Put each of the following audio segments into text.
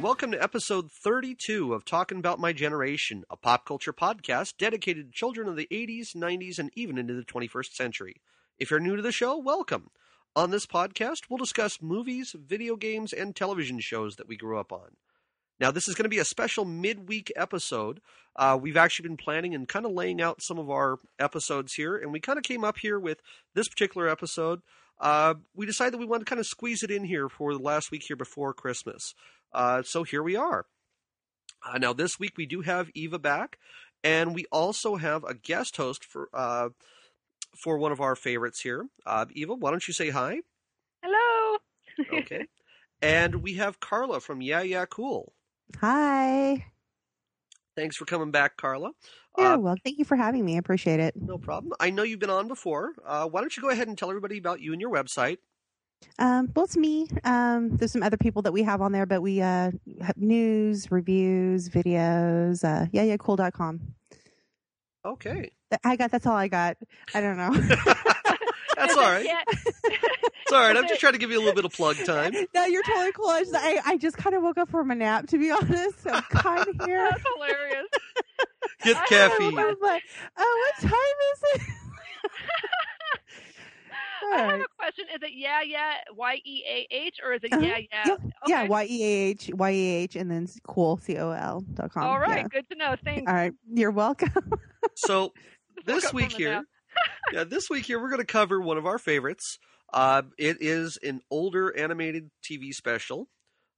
welcome to episode 32 of Talking About My Generation, a pop culture podcast dedicated to children of the 80s, 90s, and even into the 21st century. If you're new to the show, welcome. On this podcast, we'll discuss movies, video games, and television shows that we grew up on. Now, this is going to be a special midweek episode. Uh, we've actually been planning and kind of laying out some of our episodes here, and we kind of came up here with this particular episode. Uh, we decided that we wanted to kind of squeeze it in here for the last week here before Christmas. Uh, so here we are. Uh, now, this week we do have Eva back, and we also have a guest host for uh, for one of our favorites here. Uh, Eva, why don't you say hi? Hello. Okay. and we have Carla from Yeah Yeah Cool. Hi. Thanks for coming back, Carla. Yeah, Uh, well, thank you for having me. I appreciate it. no problem. I know you've been on before. Uh, why don't you go ahead and tell everybody about you and your website? Um, well, it's me. Um, there's some other people that we have on there, but we uh, have news, reviews, videos. Uh, yeah, yeah, cool.com. Okay. I got that's all I got. I don't know. That's all right. Yeah. It's all right. I'm just trying to give you a little bit of plug time. no, you're totally cool. I just, I, I just kind of woke up from a nap, to be honest. So I'm kind of here. That's hilarious. Get I caffeine. I was like, oh, what time is it? All I have a question. Is it yeah yeah Y E A H or is it Uh-huh. yeah yeah? Yeah, Okay. yeah, Y E A H, Y E A H, and then cool, C O L dot com. All right. Yeah. Good to know. Thanks. All right. You're welcome. So this Woke week here, yeah, this week here we're going to cover one of our favorites. Uh, it is an older animated TV special.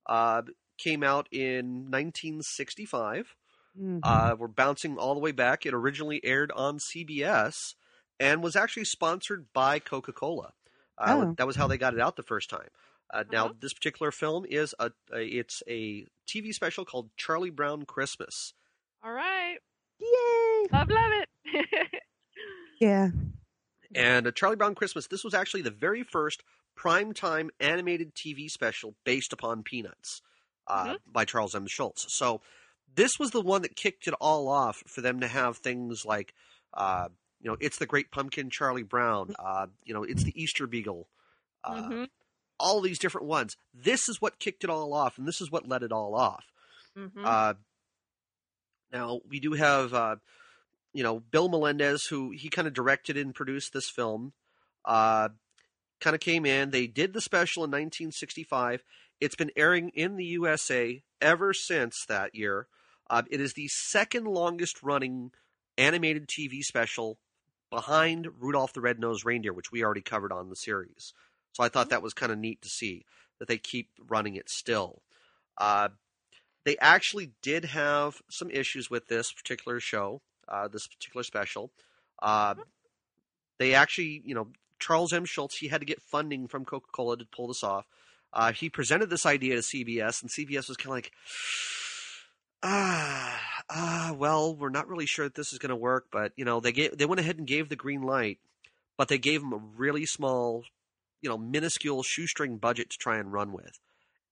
Uh, came out in 1965. Mhm. Uh, we're bouncing all the way back. It originally aired on CBS and was actually sponsored by Coca Cola. Uh, Oh. That was how they got it out the first time. Uh, Now, Uh-huh. this particular film is a, a it's a TV special called Charlie Brown Christmas. All right. Yay! Love love it. Yeah. And uh, Charlie Brown Christmas, this was actually the very first primetime animated TV special based upon Peanuts uh, by Charles M. Schulz. So this was the one that kicked it all off for them to have things like, uh, you know, It's the Great Pumpkin, Charlie Brown, uh, you know, It's the Easter Beagle, uh, Mhm. all these different ones. This is what kicked it all off, and this is what let it all off. Mhm. Uh, now we do have, uh, you know, Bill Melendez, who he kind of directed and produced this film. Uh, kind of came in. They did the special in 1965. It's been airing in the USA ever since that year. Uh, it is the second longest running animated TV special behind Rudolph the Red-Nosed Reindeer, which we already covered on the series. So I thought that was kind of neat to see that they keep running it still. Uh, they actually did have some issues with this particular show, uh, this particular special. Uh, they actually, you know, Charles M. Schulz, he had to get funding from Coca Cola to pull this off. Uh, he presented this idea to CBS, and CBS was kind of like, ah, ah, well, we're not really sure that this is going to work, but you know, they gave, they went ahead and gave the green light, but they gave them a really small, you know, minuscule shoestring budget to try and run with.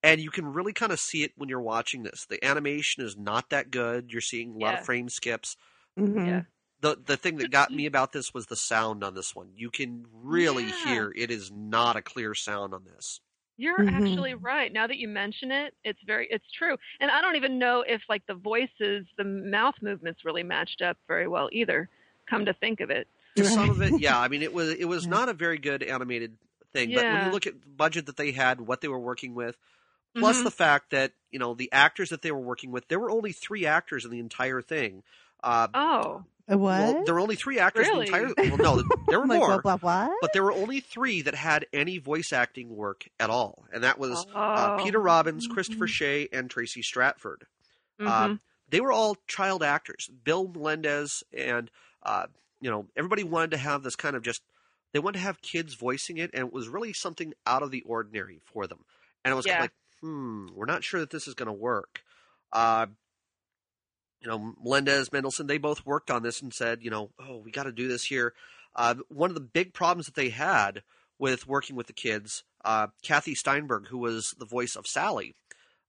And you can really kind of see it when you're watching this. The animation is not that good. You're seeing a lot Yeah. of frame skips. Mhm. Yeah. The the thing that got me about this was the sound on this one. You can really Yeah. hear it is not a clear sound on this. You're Mhm. actually right. Now that you mention it, it's very it's true. And I don't even know if like the voices, the mouth movements really matched up very well either. Come to think of it. Some of it, yeah. I mean, it was it was Yeah. not a very good animated thing. But when you look at the budget that they had, what they were working with, plus Mhm. the fact that you know the actors that they were working with, there were only three actors in the entire thing. Uh, Oh. A what? well, there were only three actors in Really? the entire. Well, no, there were like, more. Blah, blah, what? but there were only three that had any voice acting work at all, and that was uh, Oh. Peter Robbins, Christopher Mhm. Shea, and Tracy Stratford. Uh, they were all child actors. Bill Melendez and uh, you know everybody wanted to have this kind of just they wanted to have kids voicing it, and it was really something out of the ordinary for them. And it was kind of like, hmm, we're not sure that this is going to work. You know, Melendez, Mendelson, they both worked on this and said, you know, oh, we got to do this here. Uh, one of the big problems that they had with working with the kids, uh, Kathy Steinberg, who was the voice of Sally,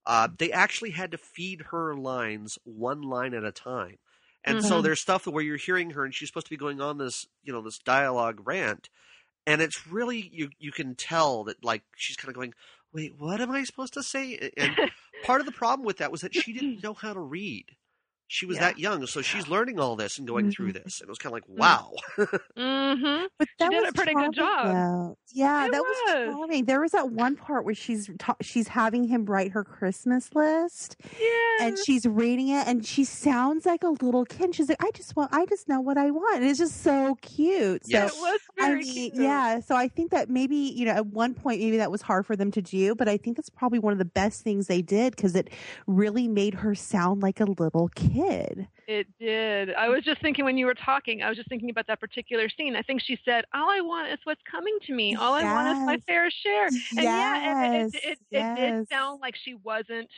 uh, they actually had to feed her lines one line at a time. And so Mhm. there's stuff where you're hearing her and she's supposed to be going on this, you know, this dialogue rant. And it's really you you can tell that like she's kind of going, "Wait, what am I supposed to say?" And part of the problem with that was that she didn't know how to read. She was Yeah. that young, so she's learning all this and going through Mhm. this. And it was kind of like, wow. Mm-hmm. But that did a pretty good job. though. Yeah, It that was. was. charming. There was that one part where she's ta- she's having him write her Christmas list, Yeah. and she's reading it, and she sounds like a little kid. She's like, "I just want, I just know what I want." And it's just so cute. So Yes. it was I mean, cute. yeah. So I think that maybe you know at one point maybe that was hard for them to do, but I think that's probably one of the best things they did because it really made her sound like a little kid. It did. I was just thinking when you were talking, I was just thinking about that particular scene. I think she said, "All I want is what's coming to me. All I want is my fair share." And yeah, and it, it, it, it did sound like she wasn't.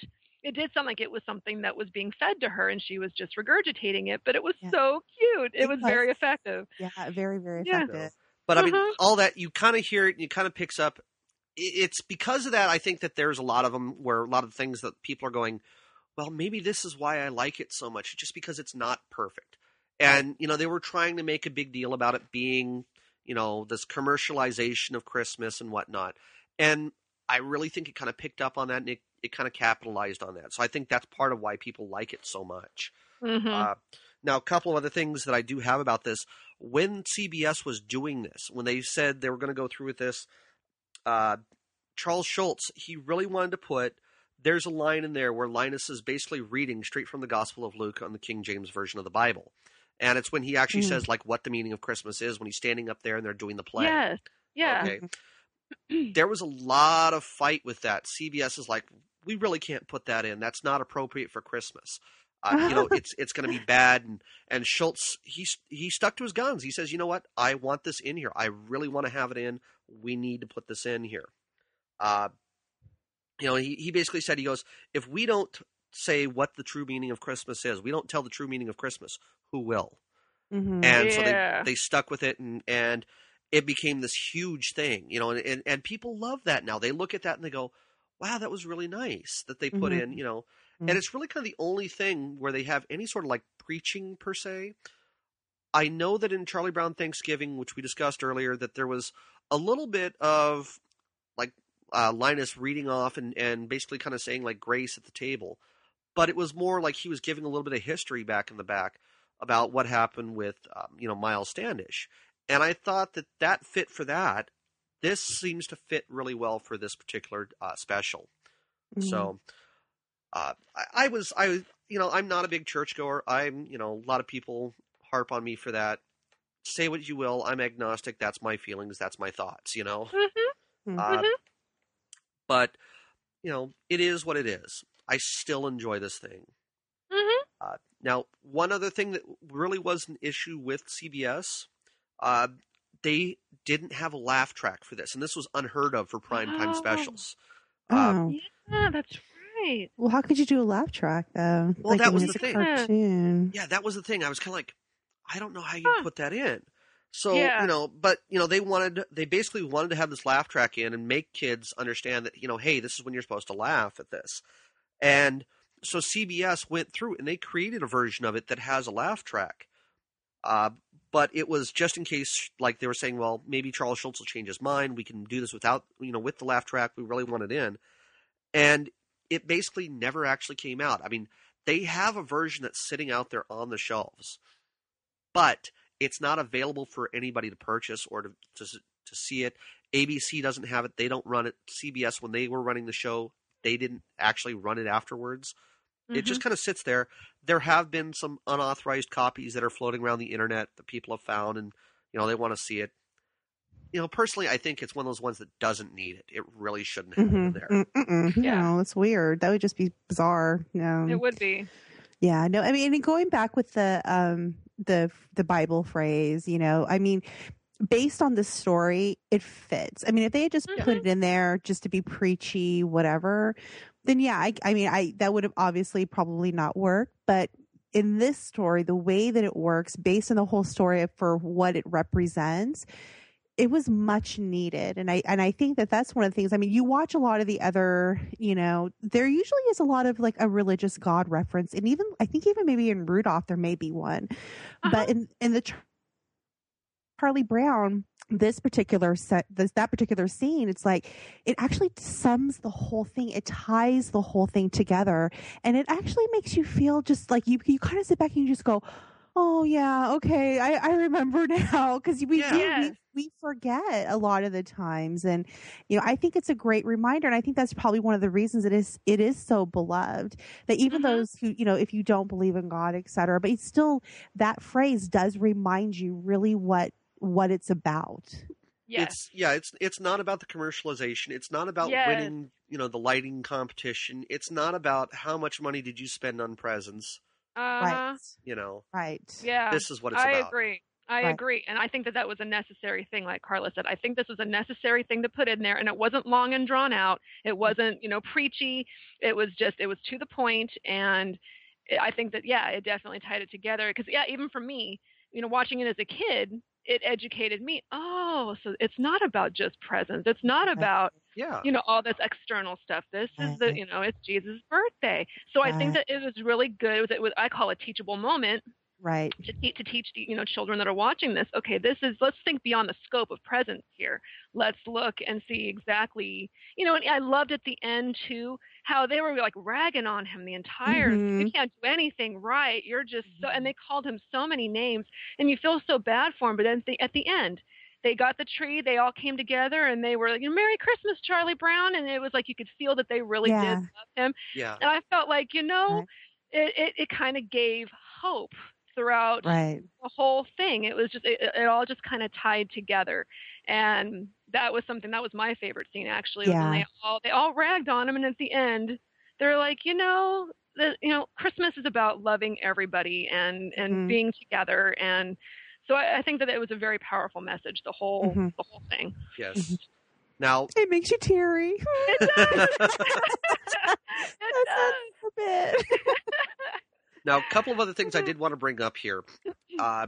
It did sound like it was something that was being fed to her, and she was just regurgitating it. But it was Yeah. so cute. It, It was was. very effective. Yeah, very very Yeah. effective. But I mean, Mhm. all that you kind of hear it and you kind of picks up. It's because of that. I think that there's a lot of them where a lot of things that people are going, well, maybe this is why I like it so much, just because it's not perfect. And you know, they were trying to make a big deal about it being, you know, this commercialization of Christmas and whatnot. And I really think it kind of picked up on that and it, it kind of capitalized on that. So I think that's part of why people like it so much. hmm Uh, now, a couple of other things that I do have about this. When CBS was doing this, when they said they were going to go through with this, uh, Charles Schulz, he really wanted to put. There's a line in there where Linus is basically reading straight from the Gospel of Luke on the King James version of the Bible, and it's when he actually Mm. says like what the meaning of Christmas is when he's standing up there and they're doing the play. Yes. Yeah. Okay. there was a lot of fight with that. CBS is like, we really can't put that in. That's not appropriate for Christmas. Uh, you know, it's it's going to be bad. And and Schulz he he stuck to his guns. He says, you know what? I want this in here. I really want to have it in. We need to put this in here. Uh, you know, he he basically said he goes, if we don't say what the true meaning of Christmas is, we don't tell the true meaning of Christmas. Who will? Mhm. and so they they stuck with it and and it became this huge thing you know and, and and people love that now they look at that and they go wow that was really nice that they put Mhm. in you know Mhm. and it's really kind of the only thing where they have any sort of like preaching per se i know that in charlie brown thanksgiving which we discussed earlier that there was a little bit of uh, linus reading off and and basically kind of saying like grace at the table but it was more like he was giving a little bit of history back in the back about what happened with um, you know Miles Standish, and I thought that that fit for that. This seems to fit really well for this particular uh, special. Mhm. So, uh, I, I was I you know I'm not a big churchgoer. I'm you know a lot of people harp on me for that. Say what you will. I'm agnostic. That's my feelings. That's my thoughts. You know. hmm Uh, Mhm. But you know it is what it is. I still enjoy this thing. hmm Uh, now, one other thing that really was an issue with CBS, uh, they didn't have a laugh track for this, and this was unheard of for primetime Oh. specials. Uh, Oh. Yeah, that's right. Well, how could you do a laugh track though? Well, that was the thing. Cartoon. yeah, that was the thing. I was kind of like, I don't know how you Huh. put that in. So Yeah. you know, but you know, they wanted, they basically wanted to have this laugh track in and make kids understand that you know, hey, this is when you're supposed to laugh at this, and so CBS went through and they created a version of it that has a laugh track. Uh, but it was just in case, like they were saying, well, maybe Charles Schulz will change his mind. We can do this without, you know, with the laugh track. We really want it in, and it basically never actually came out. I mean, they have a version that's sitting out there on the shelves, but it's not available for anybody to purchase or to to, to see it. ABC doesn't have it. They don't run it. CBS, when they were running the show, they didn't actually run it afterwards. It Mm-hmm. just kind of sits there. There have been some unauthorized copies that are floating around the internet that people have found, and you know they want to see it. You know, personally, I think it's one of those ones that doesn't need it. It really shouldn't have it in Mhm. there. Mm, mm-mm. Yeah. No, it's weird. That would just be bizarre. No. It would be. Yeah, no, I mean, going back with the um the the Bible phrase, you know, I mean, based on the story, it fits. I mean, if they had just put mm-hmm. it in there just to be preachy, whatever, then yeah, I, I mean, I that would have obviously probably not worked. But in this story, the way that it works, based on the whole story for what it represents, it was much needed. And i and i think that that's one of the things i mean you watch a lot of the other you know there usually is a lot of like a religious god reference. And even i think even maybe in rudolph there may be one. Uh-huh. but in in the charlie brown this particular set this that particular scene it's like it actually sums the whole thing it ties the whole thing together. And it actually makes you feel just like you you kind of sit back and you just go oh yeah okay i i remember now because we, Yeah. do Yes. we we forget a lot of the times and you know i think it's a great reminder and i think that's probably one of the reasons it is it is so beloved that even Mhm. those who you know if you don't believe in god etc but it's still that phrase does remind you really what what it's about Yes. It's yeah, it's it's not about the commercialization. It's not about Yes. winning, you know, the lighting competition. It's not about how much money did you spend on presents. Uh-huh. right You know, right Yeah. this is what it's I about. I agree. I Right. agree. And I think that that was a necessary thing, like Carla said. I think this was a necessary thing to put in there, and it wasn't long and drawn out. It wasn't, you know, preachy. It was just, it was to the point, and I think that, yeah, it definitely tied it together. Because, yeah, even for me, you know, watching it as a kid, it educated me. Oh, so it's not about just presents. It's not about Yeah. you know all this external stuff this is the you know it's jesus birthday so i think that it was really good it was, it was i call a teachable moment right to, te- to teach the you know children that are watching this okay this is let's think beyond the scope of presents here let's look and see exactly you know and i loved at the end too how they were like ragging on him the entire you Mhm. can't do anything right you're just so Mm-hmm. and they called him so many names and you feel so bad for him but then the, at the end they got the tree they all came together and they were like merry christmas charlie brown and it was like you could feel that they really Yeah. did love him Yeah. and i felt like you know Right. it, it, it kind of gave hope throughout right the whole thing. It was just it, it all just kind of tied together, and that was something that was my favorite scene actually. when Yeah. they all they all ragged on him, and at the end, they're like, you know, the you know, Christmas is about loving everybody and and Mhm. being together, and so I, I think that it was a very powerful message. The whole Mhm. the whole thing. Yes. Now, it makes you teary It does. it That's does. a bit now, a couple of other things I did want to bring up here. Uh,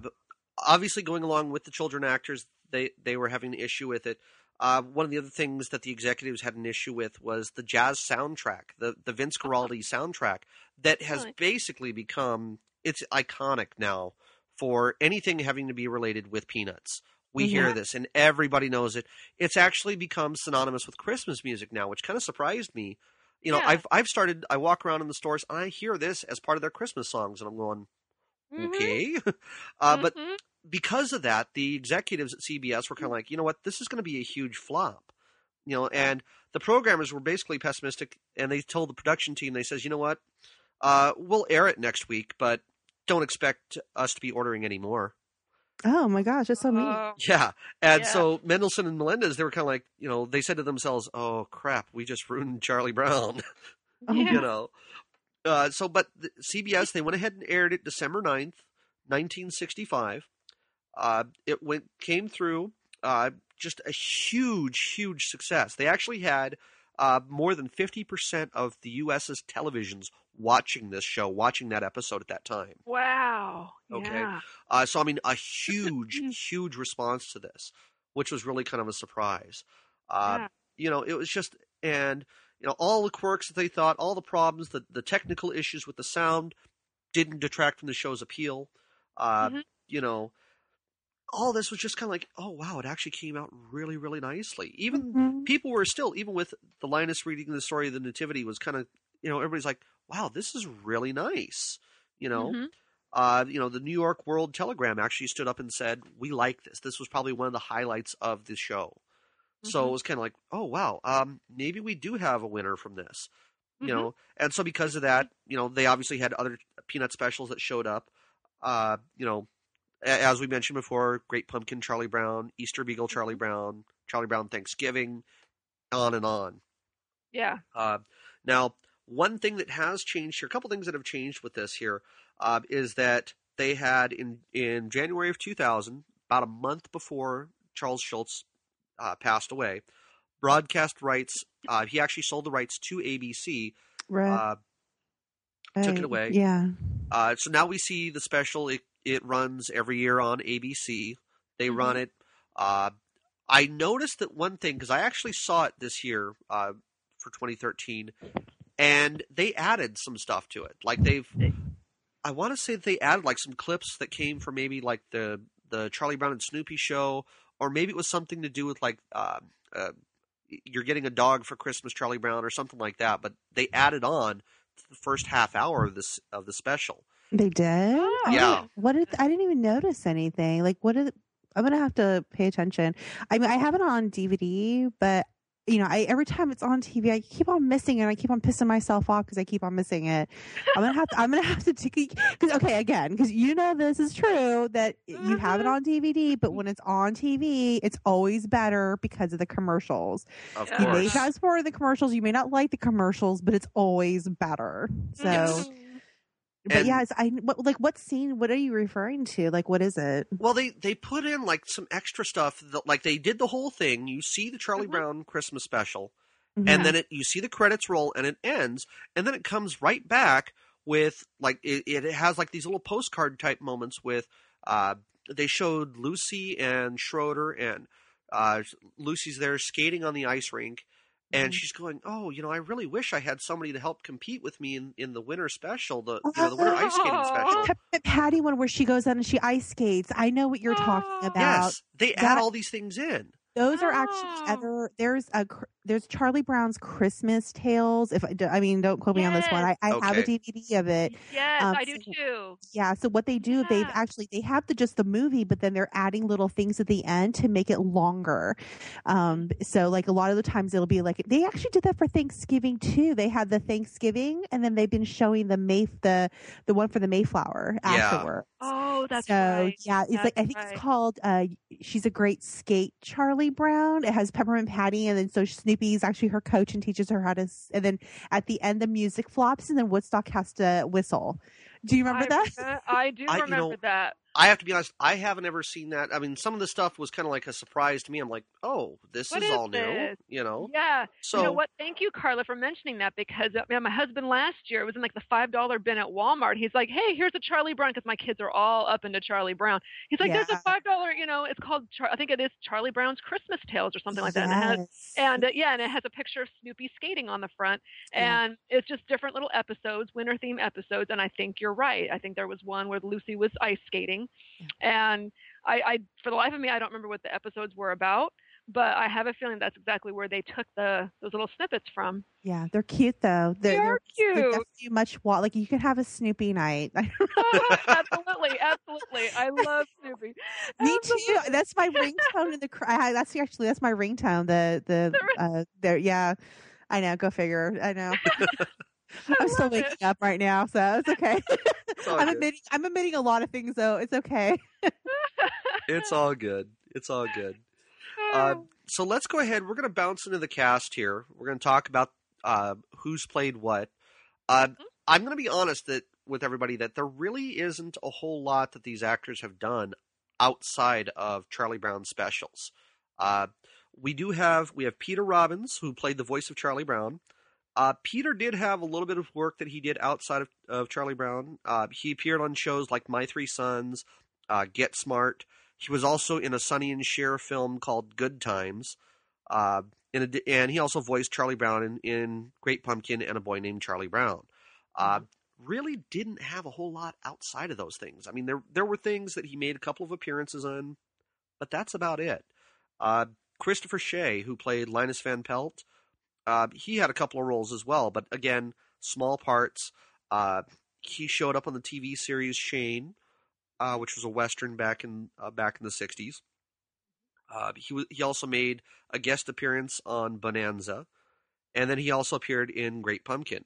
obviously, going along with the children actors, they they were having an issue with it. Uh, one of the other things that the executives had an issue with was the jazz soundtrack, the the Vince Guaraldi soundtrack, that has Really? basically become it's iconic now for anything having to be related with Peanuts. We hear Mhm. this, and everybody knows it. It's actually become synonymous with Christmas music now, which kind of surprised me. You know, Yeah. I've I've started. I walk around in the stores and I hear this as part of their Christmas songs, and I'm going, Mhm. okay. uh, But Mhm. because of that, the executives at CBS were kind of like, you know what, this is going to be a huge flop. You know, and the programmers were basically pessimistic, and they told the production team, they says, you know what, uh, we'll air it next week, but don't expect us to be ordering any more. Oh my gosh that's so mean Oh, Yeah, and Yeah. so Mendelson and Melendez, they were kind of like, you know, they said to themselves, "Oh crap, we just ruined Charlie Brown." Oh, yeah. you know. Uh, so, but the CBS they went ahead and aired it December 9th, nineteen sixty five. Uh, it went came through uh, just a huge, huge success. They actually had uh, more than fifty percent of the U.S.'s televisions watching this show, watching that episode at that time. Wow. Okay. Yeah. Uh, so I mean, a huge, huge response to this, which was really kind of a surprise. Uh, Yeah. You know, it was just, and you know, all the quirks that they thought, all the problems, the the technical issues with the sound, didn't detract from the show's appeal. Uh, Mhm. You know, all this was just kind of like, oh wow, it actually came out really, really nicely. Even Mhm. people were still, even with the Linus reading the story of the Nativity, was kind of, you know, everybody's like, wow, this is really nice. You know, Mhm. uh, you know, the New York World Telegram actually stood up and said, "We like this. This was probably one of the highlights of the show." So Mhm. it was kind of like, "Oh wow, um, maybe we do have a winner from this," you Mhm. know. And so because of that, you know, they obviously had other peanut specials that showed up. Uh, you know, a- as we mentioned before, Great Pumpkin, Charlie Brown, Easter Beagle, Charlie Mm-hmm. Brown, Charlie Brown Thanksgiving, on and on. Yeah. Uh, now, one thing that has changed here, a couple things that have changed with this here, uh, is that they had in in January of 2000, about a month before Charles Schulz uh, passed away, broadcast rights. Uh, he actually sold the rights to ABC. right, Uh, took it away. yeah uh, so now we see the special. It it runs every year on ABC. They Mhm. run it. Uh, I noticed that one thing because I actually saw it this year uh, for 2013, and they added some stuff to it. Like they've, I want to say that they added like some clips that came from maybe like the the Charlie Brown and Snoopy show, or maybe it was something to do with like uh, uh, you're getting a dog for Christmas, Charlie Brown, or something like that. But they added on to the first half hour of this of the special. They did. Oh. I Yeah. What did I didn't even notice anything. Like what did I'm gonna have to pay attention. I mean, I have it on DVD, but you know, I every time it's on TV, I keep on missing it. I keep on pissing myself off because I keep on missing it. I'm gonna have to. I'm gonna have to take because okay, again, because you know this is true that you have it Mhm. on DVD, but when it's on TV, it's always better because of the commercials. Of Yeah. You may course, fast forward the commercials, you may not like the commercials, but it's always better. So. But And- yes, I what, like what scene? What are you referring to? Like, what is it? Well, they they put in like some extra stuff. That, like they did the whole thing. You see the Charlie Mhm. Brown Christmas special, Mhm. and then it you see the credits roll, and it ends, and then it comes right back with like it, it has like these little postcard type moments with. Uh, they showed Lucy and Schroeder, and uh, Lucy's there skating on the ice rink, and Mhm. she's going, "Oh, you know, I really wish I had somebody to help compete with me in, in the winter special, the you know the winter ice skating special." The Patty one where she goes out and she ice skates. I know what you're talking Oh. about. Yes, they add all these things in. Those are Oh. actually ever. There's a cr- there's Charlie Brown's Christmas Tales. If I mean, don't quote me on this one. I, I have a DVD of it. Yes, Um, I do so- too. Yeah. So what they do, they've actually they have the just the movie, but then they're adding little things at the end to make it longer. Um. So like a lot of the times it'll be like they actually did that for Thanksgiving too. They had the Thanksgiving, and then they've been showing the May the the one for the Mayflower Yeah. afterward. Oh, that's so right. yeah, it's like I think right. it's called uh She's a Great Skate Charlie Brown. It has Peppermint Patty and then so Snoopy's actually her coach and teaches her how to and then at the end the music flops and then Woodstock has to whistle. Do you remember I, that? remem- I do I- you remember know, that. I have to be honest, I haven't ever seen that. I mean, some of the stuff was kind of like a surprise to me. I'm like, oh, this What is, is all new, you know? Yeah. So, you know what? Thank you, Carla, for mentioning that because uh, yeah, my husband last year it was in like the five dollar bin at Walmart. He's like, "Hey, here's a Charlie Brown," because my kids are all up into Charlie Brown. He's like, "There's a five dollar, you know, it's called Char- I think it is Charlie Brown's Christmas Tales or something like that." And, it has, and uh, yeah, and it has a picture of Snoopy skating on the front, Yeah. and it's just different little episodes, winter theme episodes. And I think you're right. I think there was one where Lucy was ice skating, and I, I, for the life of me, I don't remember what the episodes were about, but I have a feeling that's exactly where they took the those little snippets from. yeah, they're cute though. They They're, are they're, cute. they're definitely much like you could have a Snoopy night. absolutely, absolutely. I love Snoopy. Me too. That's my ringtone in the. I, that's actually that's my ringtone. The the uh there. Yeah, I know. Go figure. I know. I'm still love it. waking up right now, so it's okay. It's I'm good. admitting I'm admitting a lot of things though. It's okay. it's all good. It's all good. Uh, so let's go ahead. We're going to bounce into the cast here. We're going to talk about uh, who's played what. Uh, Mm-hmm. I'm going to be honest that with everybody that there really isn't a whole lot that these actors have done outside of Charlie Brown specials. Uh, we do have we have Peter Robbins who played the voice of Charlie Brown. Uh, Peter did have a little bit of work that he did outside of, of Charlie Brown. Uh, he appeared on shows like My Three Sons, uh, Get Smart. He was also in a Sonny and Cher film called Good Times. Uh, in a, and he also voiced Charlie Brown in, in Great Pumpkin and A Boy Named Charlie Brown. Uh, really didn't have a whole lot outside of those things. I mean, there there were things that he made a couple of appearances on, but that's about it. Uh, Christopher Shea, who played Linus Van Pelt, uh, he had a couple of roles as well, but again, small parts. Uh, he showed up on the TV series Shane, uh, which was a western back in uh, back in the '60s. Uh, he was, he also made a guest appearance on Bonanza, and then he also appeared in Great Pumpkin.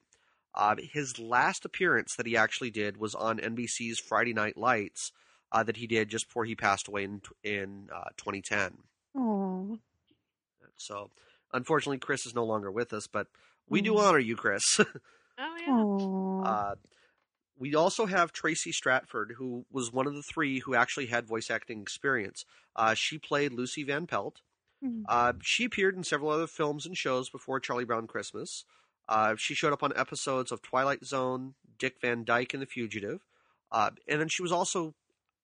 Uh, his last appearance that he actually did was on NBC's Friday Night Lights uh, that he did just before he passed away in in uh, 2010. Oh, So, unfortunately, Chris is no longer with us, but we do Mm. honor you, Chris. oh yeah. uh, we also have Tracy Stratford, who was one of the three who actually had voice acting experience. Uh, she played Lucy Van Pelt. Mm. Uh, she appeared in several other films and shows before Charlie Brown Christmas. Uh, she showed up on episodes of Twilight Zone, Dick Van Dyke, and The Fugitive. Uh, and then she was also,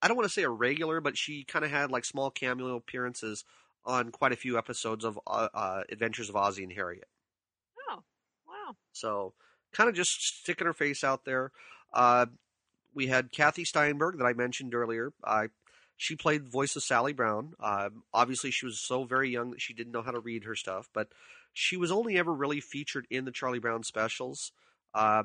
I don't want to say a regular, but she kind of had like small cameo appearances on quite a few episodes of uh, uh, Adventures of Ozzie and Harriet. Oh, wow. So kind of just sticking her face out there. Uh, we had Kathy Steinberg that I mentioned earlier. Uh, she played the voice of Sally Brown. Um, obviously, she was so very young that she didn't know how to read her stuff, but she was only ever really featured in the Charlie Brown specials. Uh,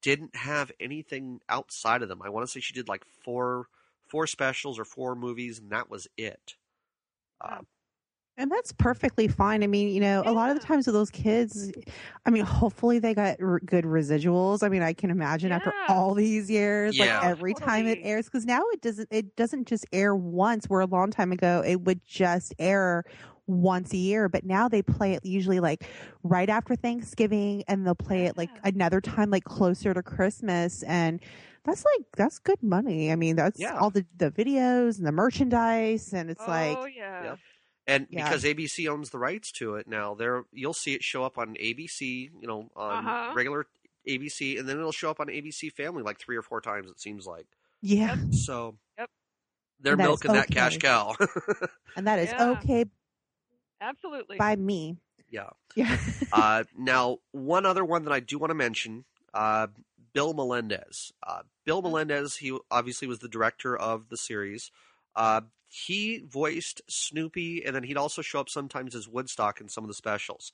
didn't have anything outside of them. I want to say she did like four four specials or four movies, and that was it. Uh, And that's perfectly fine. I mean, you know, a lot of the times with those kids, I mean, hopefully they got r- good residuals. I mean, I can imagine after all these years, Yeah. like every time it airs, because now it doesn't. It doesn't just air once. Where a long time ago it would just air once a year, but now they play it usually like right after Thanksgiving, and they'll play it like another time, like closer to Christmas, and. That's like that's good money. I mean, that's Yeah. all the the videos and the merchandise, and it's like oh yeah. Yep. and Yeah. because ABC owns the rights to it now, there you'll see it show up on ABC, you know, on Uh-huh. regular ABC, and then it'll show up on ABC Family like three or four times. It seems like yeah. so. Yep. They're And that is milking that cash cow. And that is Yeah. okay Absolutely. by me. yeah. Yeah. Uh, now, one other one that I do want to mention, uh, Bill Melendez. Uh, Bill Melendez, he obviously was the director of the series. Uh, he voiced Snoopy, and then he'd also show up sometimes as Woodstock in some of the specials.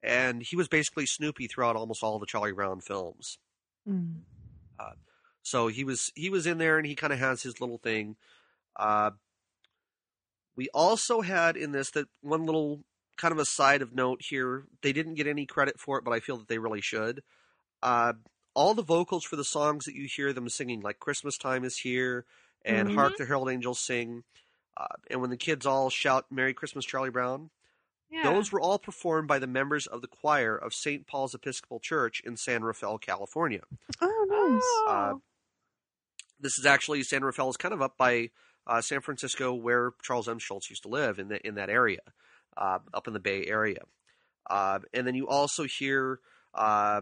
And he was basically Snoopy throughout almost all the Charlie Brown films. Mm. So he was he was in there, and he kind of has his little thing. Uh, we also had in this that one little kind of a side of note here. They didn't get any credit for it, but I feel that they really should. Uh, all the vocals for the songs that you hear them singing, like "Christmas Time Is Here" and Mhm. "Hark the Herald Angels Sing," uh, and when the kids all shout "Merry Christmas, Charlie Brown," yeah. those were all performed by the members of the choir of St. Paul's Episcopal Church in San Rafael, California. Oh, nice. Uh, Oh. this is actually San Rafael is kind of up by uh, San Francisco, where Charles M. Schulz used to live in the, in that area, uh, up in the Bay Area. Uh, and then you also hear uh,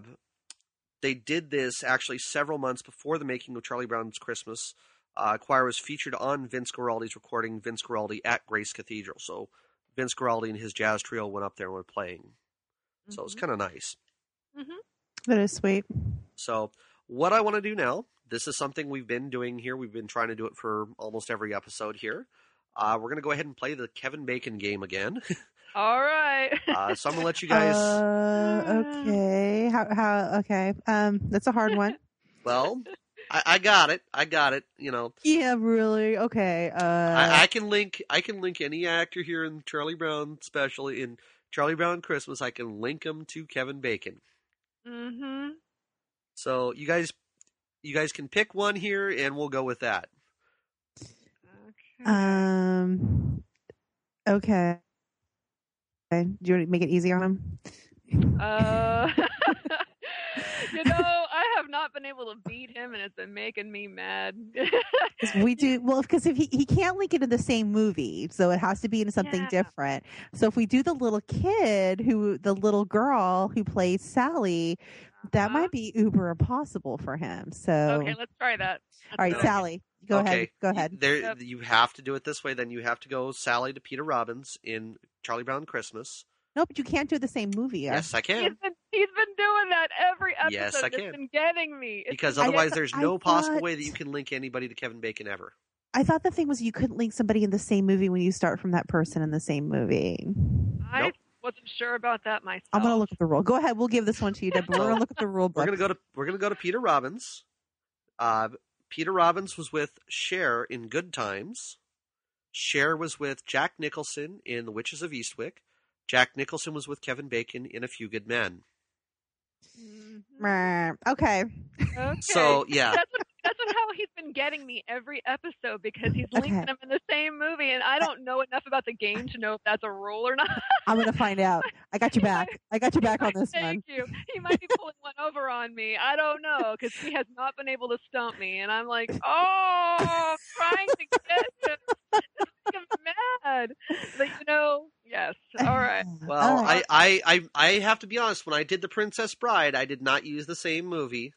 they did this actually several months before the making of Charlie Brown's Christmas. Uh, choir was featured on Vince Guaraldi's recording Vince Guaraldi at Grace Cathedral. So Vince Guaraldi and his jazz trio went up there and were playing. So it's Mhm. kind of nice. that is sweet. So, what I want to do now, this is something we've been doing here. We've been trying to do it for almost every episode here. Uh, we're going to go ahead and play the Kevin Bacon game again. All right. Uh, so, I'm going to let you guys. Uh, okay. How? How? Okay. Um, that's a hard one. well, I, I got it. I got it. You know, yeah. Really. Okay. Uh. I, I can link. I can link any actor here in Charlie Brown, especially in Charlie Brown Christmas. I can link them to Kevin Bacon. Mm mhm. So, you guys, you guys can pick one here, and we'll go with that. Okay. um. Okay. Okay. Do you want to make it easy on him? Uh, you know, I have not been able to beat him, and it's been making me mad. we do well because if he he can't link it to the same movie, so it has to be in something Yeah. different. So if we do the little kid who the little girl who plays Sally, that Uh-huh. might be uber impossible for him. So okay, let's try that. all right, Let's- Sally, go okay. ahead. Go ahead. There, Yep. you have to do it this way. Then you have to go Sally to Peter Robbins in Charlie Brown Christmas. No, but you can't do the same movie. Yes, I He's can. been he's been doing that every episode. Yes, I can. It's been getting me. It's Because been- otherwise, there's I no possible thought- way that you can link anybody to Kevin Bacon ever. I thought the thing was you couldn't link somebody in the same movie when you start from that person in the same movie. I Nope. wasn't sure about that myself. I'm gonna look at the rule. Go ahead. We'll give this one to you, Deborah. We're gonna look at the rule book. We're gonna go to we're gonna go to Peter Robbins. Uh, Peter Robbins was with Cher in Good Times. Cher was with Jack Nicholson in The Witches of Eastwick. Jack Nicholson was with Kevin Bacon in A Few Good Men. Mhm. Okay. Okay. So yeah, that's what, that's how he's been getting me every episode because he's linking Okay. them in the same movie, and I don't know enough about the game to know if that's a rule or not. I'm gonna find out. I got you back. I got you back on this one. Thank you. He might be pulling one over on me. I don't know because he has not been able to stump me, and I'm like, oh, I'm trying to get him. It's making me mad. But you know, yes. All right. well, All right. I, I I I have to be honest. When I did The Princess Bride, I did not use the same movie.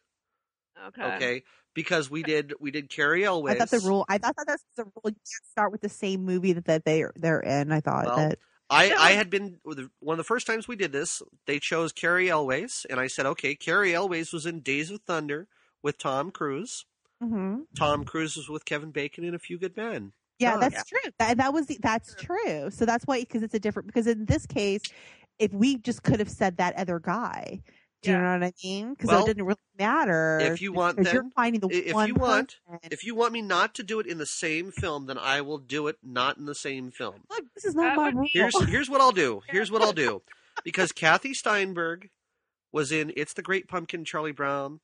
Okay. Okay, because we did we did Cary Elwes. I thought the rule. I thought that that's the rule. You can't start with the same movie that, that they they're in. I thought Well, that. I, I had been one of the first times we did this. They chose Cary Elwes, and I said, okay, Cary Elwes was in Days of Thunder with Tom Cruise. hmm Tom Cruise was with Kevin Bacon in A Few Good Men. Yeah, Oh, that's yeah. true. That, that was the, that's true. So that's why because it's a different because in this case, if we just could have said that other guy, do you Yeah. know what I mean? Because Well, it didn't really matter. if you want because you're finding the i- if one you want- person. If you want me not to do it in the same film, then I will do it not in the same film. Look, this is not That my rule. Here's here's what I'll do. Here's what I'll do. Because Kathy Steinberg was in It's the Great Pumpkin Charlie Brown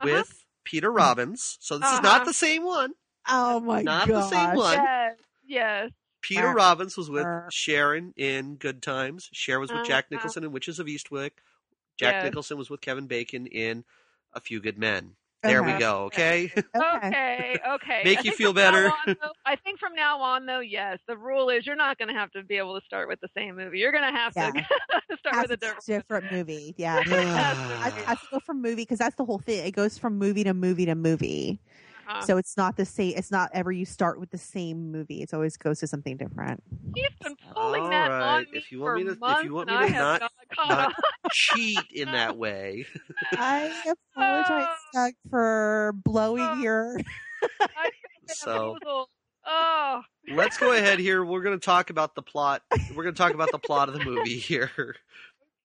Uh-huh. with Peter Robbins. So this is Uh-huh. not the same one. Oh my god. Not god! the same one. Yes, yes. Peter Mark. Robbins was with Mark. Sharon in Good Times. Cher was with Jack Uh-huh. Nicholson in Witches of Eastwick. Jack Yes. Nicholson was with Kevin Bacon in A Few Good Men. There we go. Okay. Okay. Okay, okay. Make you feel better. on, though- I think from now on, though, yes, the rule is you're not going to have to be able to start with the same movie. You're going to have Yeah. to start Has with a a different. different movie. Yeah. Ah. I, I have to go from movie because that's the whole thing. It goes from movie to movie to movie. Uh, So it's not the same. It's not ever you start with the same movie. It always goes to something different. he's been pulling All that right, on me if you want for me to- if months, you want me I to have not- not not- Cheat in that way. I apologize, Doug, for blowing Oh. your. So- Oh, Let's go ahead here. We're going to talk about the plot. We're going to talk about the plot of the movie here.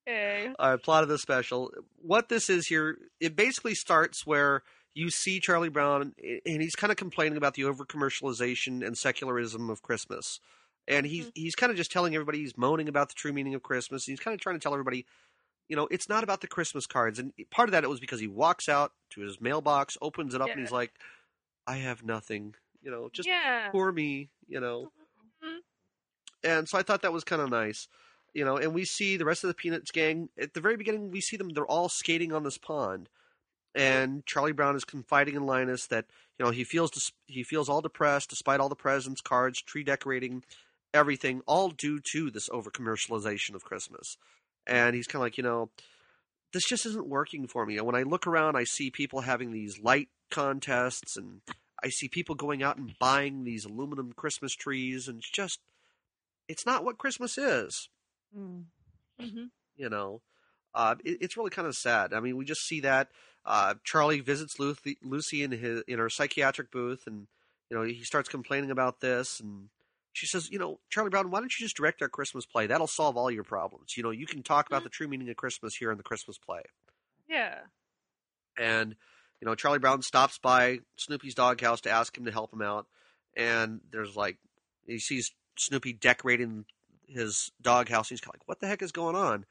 okay. All right, plot of the special. What this is here, it basically starts where you see Charlie Brown, and he's kind of complaining about the over commercialization and secularism of Christmas. And he's Mhm. he's kind of just telling everybody he's moaning about the true meaning of Christmas. He's kind of trying to tell everybody, you know, it's not about the Christmas cards. And part of that it was because he walks out to his mailbox, opens it up, and he's like, "I have nothing," you know, just yeah. poor me, you know. Mhm. And so I thought that was kind of nice, you know. And we see the rest of the Peanuts gang at the very beginning. We see them; they're all skating on this pond, and Charlie Brown is confiding in Linus that you know he feels dis- he feels all depressed despite all the presents, cards, tree decorating, everything, all due to this over commercialization of Christmas. And he's kind of like, you know, this just isn't working for me. And when I look around, I see people having these light contests and I see people going out and buying these aluminum Christmas trees, and it's just, it's not what Christmas is, Mm. hmm you know. Uh, it, it's really kind of sad. I mean, we just see that uh, Charlie visits Lucy, Lucy in his in her psychiatric booth, and you know he starts complaining about this, and she says, you know, Charlie Brown, why don't you just direct our Christmas play? That'll solve all your problems. You know, you can talk about the true meaning of Christmas here in the Christmas play. Yeah. and you know Charlie Brown stops by Snoopy's doghouse to ask him to help him out, and there's like he sees Snoopy decorating his doghouse. He's kind of like, "What the heck is going on?"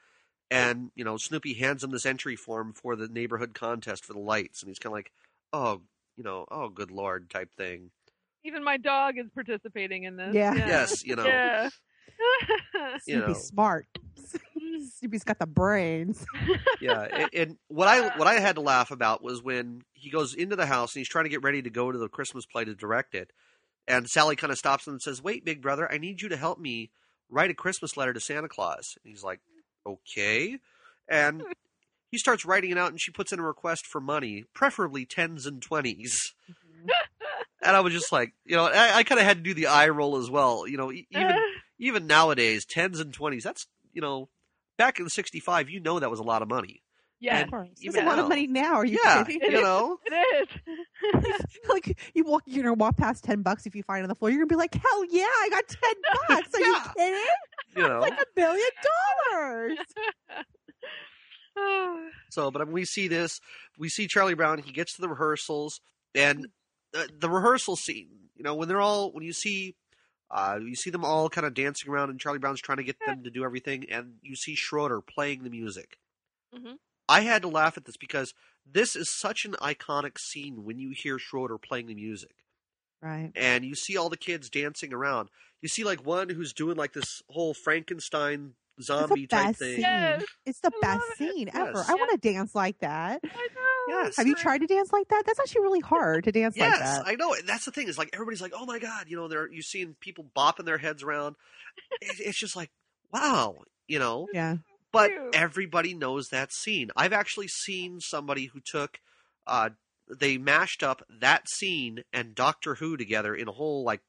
And you know Snoopy hands him this entry form for the neighborhood contest for the lights, and he's kind of like, "Oh, you know, oh, good lord," type thing. Even my dog is participating in this. Yeah. Yes, you know, Yeah. You Snoopy's know. smart. Mm. Snoopy's got the brains. yeah. And, and what I what I had to laugh about was when he goes into the house and he's trying to get ready to go to the Christmas play to direct it, and Sally kind of stops him and says, "Wait, big brother, I need you to help me write a Christmas letter to Santa Claus." And he's like, "Okay," and he starts writing it out, and she puts in a request for money, preferably tens and twenties. And I was just like, you know, I, I kind of had to do the eye roll as well. You know, e- even even nowadays, tens and twenties, that's you know, back in '65, you know, that was a lot of money. yes, Of course. It's a lot now. of money now. Are you yeah, kidding? you know, it is. like you walk, you're gonna walk past ten bucks if you find it on the floor. You're gonna be like, hell yeah, I got ten bucks. Are you Yeah. kidding? You know. Like a billion dollars. So, but when we see this, we see Charlie Brown. He gets to the rehearsals, and the, the rehearsal scene. You know, when they're all when you see, uh, you see them all kind of dancing around, and Charlie Brown's trying to get them to do everything, and you see Schroeder playing the music. Mhm. I had to laugh at this because this is such an iconic scene when you hear Schroeder playing the music. Right. and you see all the kids dancing around. You see like one who's doing like this whole Frankenstein zombie type thing. scene. Yes. It's the I best love it. scene ever. Yes. I want to dance like that. I know. Yes. Have you tried to dance like that? That's actually really hard to dance like Yes, that. I know. That's the thing. Is like everybody's like, "Oh my god!" You know, they're you seeing people bopping their heads around. It, it's just like, wow, you know. yeah. But everybody knows that scene. I've actually seen somebody who took, uh, they mashed up that scene and Doctor Who together in a whole like,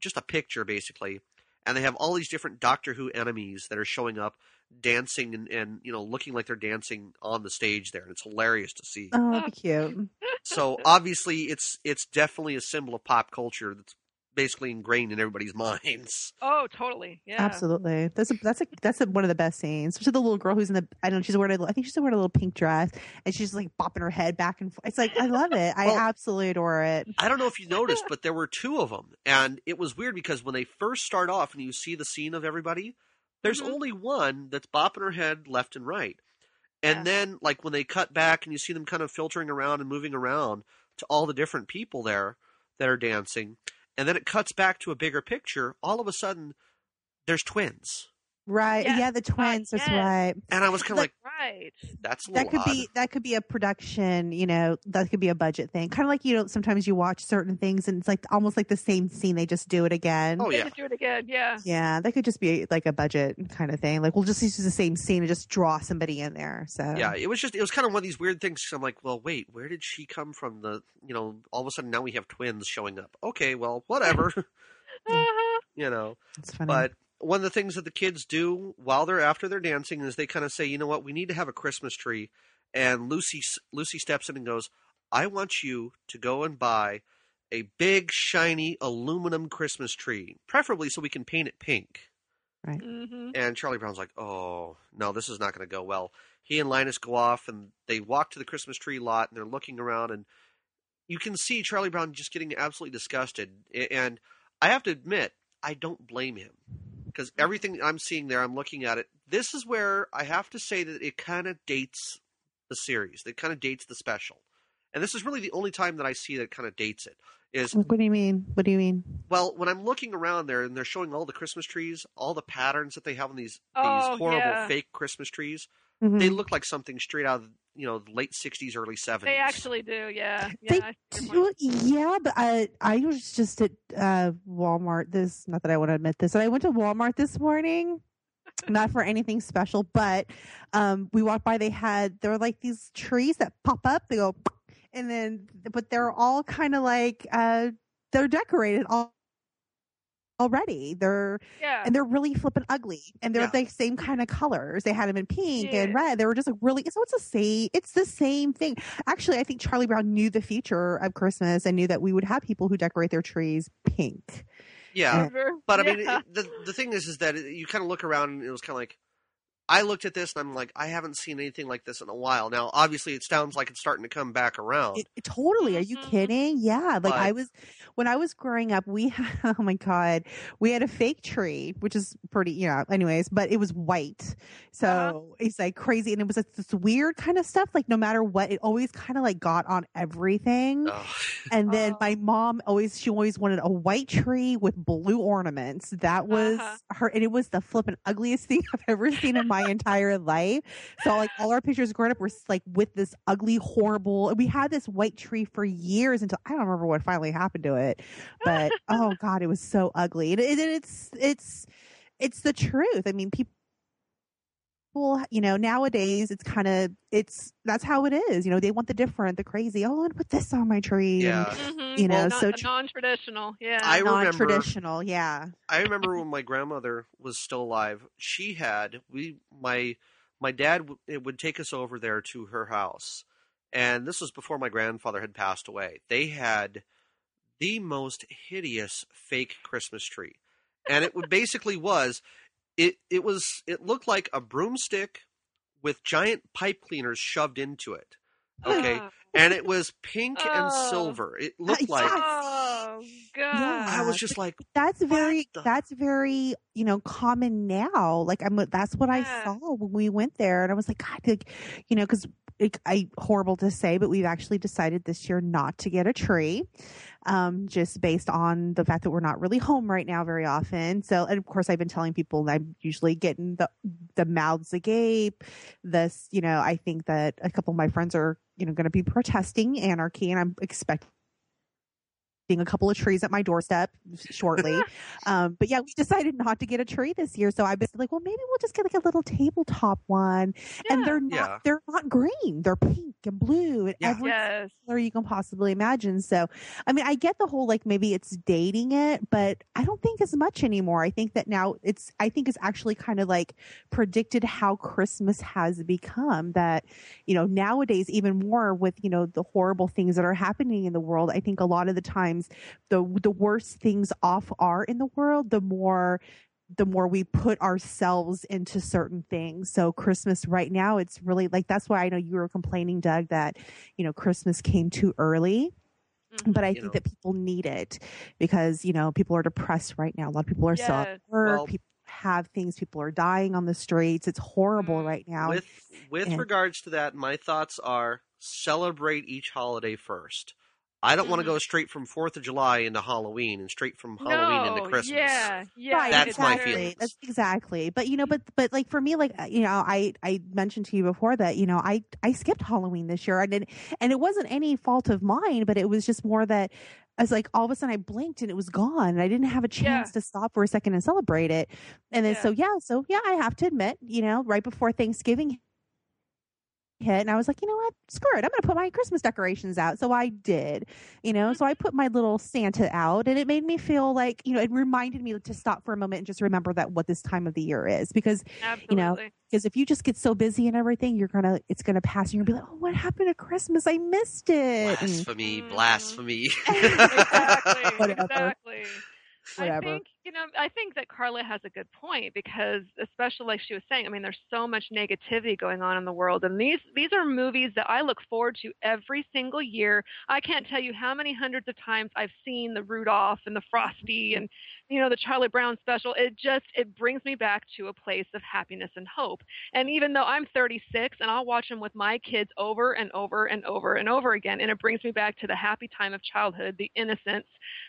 just a picture basically, and they have all these different Doctor Who enemies that are showing up, dancing and, and you know looking like they're dancing on the stage there, and it's hilarious to see. Oh, that'd be cute. so obviously, it's it's definitely a symbol of pop culture that's basically ingrained in everybody's minds. Oh, totally. Yeah. Absolutely. That's a, that's a, that's a, one of the best scenes. Especially the little girl who's in the I don't know she's wearing a, I think she's wearing a little pink dress and she's like bopping her head back and forth. It's like I love it. I Well, absolutely adore it. I don't know if you noticed, but there were two of them, and it was weird because when they first start off and you see the scene of everybody, there's Mhm. only one that's bopping her head left and right, and Yeah. then like when they cut back and you see them kind of filtering around and moving around to all the different people there that are dancing, and then it cuts back to a bigger picture. All of a sudden, there's twins, Right. Yes. Yeah, the twins. That's yes. right. and I was kind of like, Right. "That's a That little could odd." be that could be a production, you know, that could be a budget thing. Kind of like you know, sometimes you watch certain things and it's like almost like the same scene, they just do it again. Oh They yeah, just do it again. Yeah. Yeah, that could just be like a budget kind of thing. Like we'll just use the same scene and just draw somebody in there. So Yeah, it was just it was kind of one of these weird things. I'm like, well, wait, where did she come from? The you know, all of a sudden now we have twins showing up. Okay, well, whatever, Uh-huh. you know. it's funny. But one of the things that the kids do while they're after they're dancing is they kind of say, you know what, we need to have a Christmas tree. And Lucy Lucy steps in and goes, I want you to go and buy a big shiny aluminum Christmas tree, preferably so we can paint it pink. hmm And Charlie Brown's like, oh, no, this is not going to go well. He and Linus go off and they walk to the Christmas tree lot and they're looking around and you can see Charlie Brown just getting absolutely disgusted. And I have to admit, I don't blame him because mm-hmm. everything I'm seeing there, I'm looking at it. This is where I have to say that it kind of dates the series. It kind of dates the special. And this is really the only time that I see that kind of dates it. Is what do you mean? What do you mean? well, when I'm looking around there and they're showing all the Christmas trees, all the patterns that they have on these these Oh, horrible yeah. fake Christmas trees, Mhm. they look like something straight out of you know the late '60s, early '70s. They actually do. Yeah. They Yeah. I see your point. do, yeah, but I I was just at uh, Walmart. This not that I want to admit this, but I went to Walmart this morning. Not for anything special, but um, we walked by. They had there were like these trees that pop up. They go, and then but they're all kind of like uh, they're decorated all already. They're Yeah. and they're really flippin' ugly, and they're Yeah. the same kind of colors. They had them in pink and red. They were just like really. So it's the same. It's the same thing. Actually, I think Charlie Brown knew the future of Christmas and knew that we would have people who decorate their trees pink. yeah, Sure. but I mean, Yeah. it, the the thing is, is that you kind of look around and it was kind of like. I looked at this and I'm like, I haven't seen anything like this in a while. Now, obviously, it sounds like it's starting to come back around. It, it- totally. Are you Mhm. kidding? Yeah. Like But- I was when I was growing up. We had oh my god, we had a fake tree, which is pretty. Yeah. Anyways, but it was white, so Uh-huh. it's like crazy, and it was like this weird kind of stuff. Like no matter what, it always kind of like got on everything. And then Oh. my mom always she always wanted a white tree with blue ornaments. That was Uh-huh. her and it was the flippin' ugliest thing I've ever seen in my entire life. So like all our pictures growing up were like with this ugly, horrible we had this white tree for years until I don't remember what finally happened to it. But oh god, it was so ugly. And it, it's it's it's the truth. I mean people you know nowadays it's kind of it's that's how it is you know they want the different the crazy oh i want to put this on my tree and Yeah. Mhm. you know, Non- so tr- non-traditional. Yeah. I remember- non-traditional yeah I remember when my grandmother was still alive. She had we my my dad w- it would take us over there to her house, and this was before my grandfather had passed away. They had the most hideous fake Christmas tree, and it basically was it it was it looked like a broomstick with giant pipe cleaners shoved into it. Okay, Oh. and it was pink and Oh. silver. It looked like God. I was just like, that's very the- that's very you know common now like i'm that's what i saw when we went there and i was like god like, you know because I horrible to say, but we've actually decided this year not to get a tree, um, just based on the fact that we're not really home right now very often. So, and of course, I've been telling people that I'm usually getting the the mouths agape. This, you know, I think that a couple of my friends are, you know, going to be protesting anarchy, and I'm expecting a couple of trees at my doorstep shortly. um, but yeah, we decided not to get a tree this year. So I was like, well, maybe we'll just get like a little tabletop one. And they're not Yeah. they're not green. They're pink and blue and Yeah. every Yes. color you can possibly imagine. So I mean I get the whole like maybe it's dating it, but I don't think as much anymore. I think that now it's I think it's actually kind of like predicted how Christmas has become that, you know, nowadays even more with, you know, the horrible things that are happening in the world, I think a lot of the times sometimes the the worse things off are in the world, the more the more we put ourselves into certain things. So Christmas right now, it's really like that's why I know you were complaining, Doug, that you know Christmas came too early. Mhm. But I You think know. that people need it because you know people are depressed right now. A lot of people are still at work. Well- people have things. People are dying on the streets. It's horrible Mhm. right now. With with and- regards to that, my thoughts are celebrate each holiday first. I don't want to Mhm. go straight from Fourth of July into Halloween and straight from Halloween no, into Christmas. Yeah, yeah. Right, That's it's my exactly. very- feelings. That's exactly. But you know, but but like for me, like uh, you know, I I mentioned to you before that you know I I skipped Halloween this year. I didn't, and it wasn't any fault of mine, but it was just more that I was like all of a sudden I blinked and it was gone, and I didn't have a chance to stop for a second and celebrate it. And then Yeah. so yeah, so yeah, I have to admit, you know, right before Thanksgiving hit and I was like, you know what? Screw it. I'm going to put my Christmas decorations out. So I did, you know, so I put my little Santa out and it made me feel like, you know, it reminded me to stop for a moment and just remember that what this time of the year is because Absolutely. know, because if you just get so busy and everything, you're going to it's going to pass and you're going to be like, "Oh, what happened to Christmas? I missed it." Blasphemy, Mhm. blasphemy. exactly. Whatever. Exactly. Whatever. I think you know. I think that Carla has a good point because, especially like she was saying, I mean, there's so much negativity going on in the world, and these these are movies that I look forward to every single year. I can't tell you how many hundreds of times I've seen the Rudolph and the Frosty and you know the Charlie Brown special. It just it brings me back to a place of happiness and hope. And even though I'm 36 and I'll watch them with my kids over and over and over and over again, and it brings me back to the happy time of childhood, the innocence,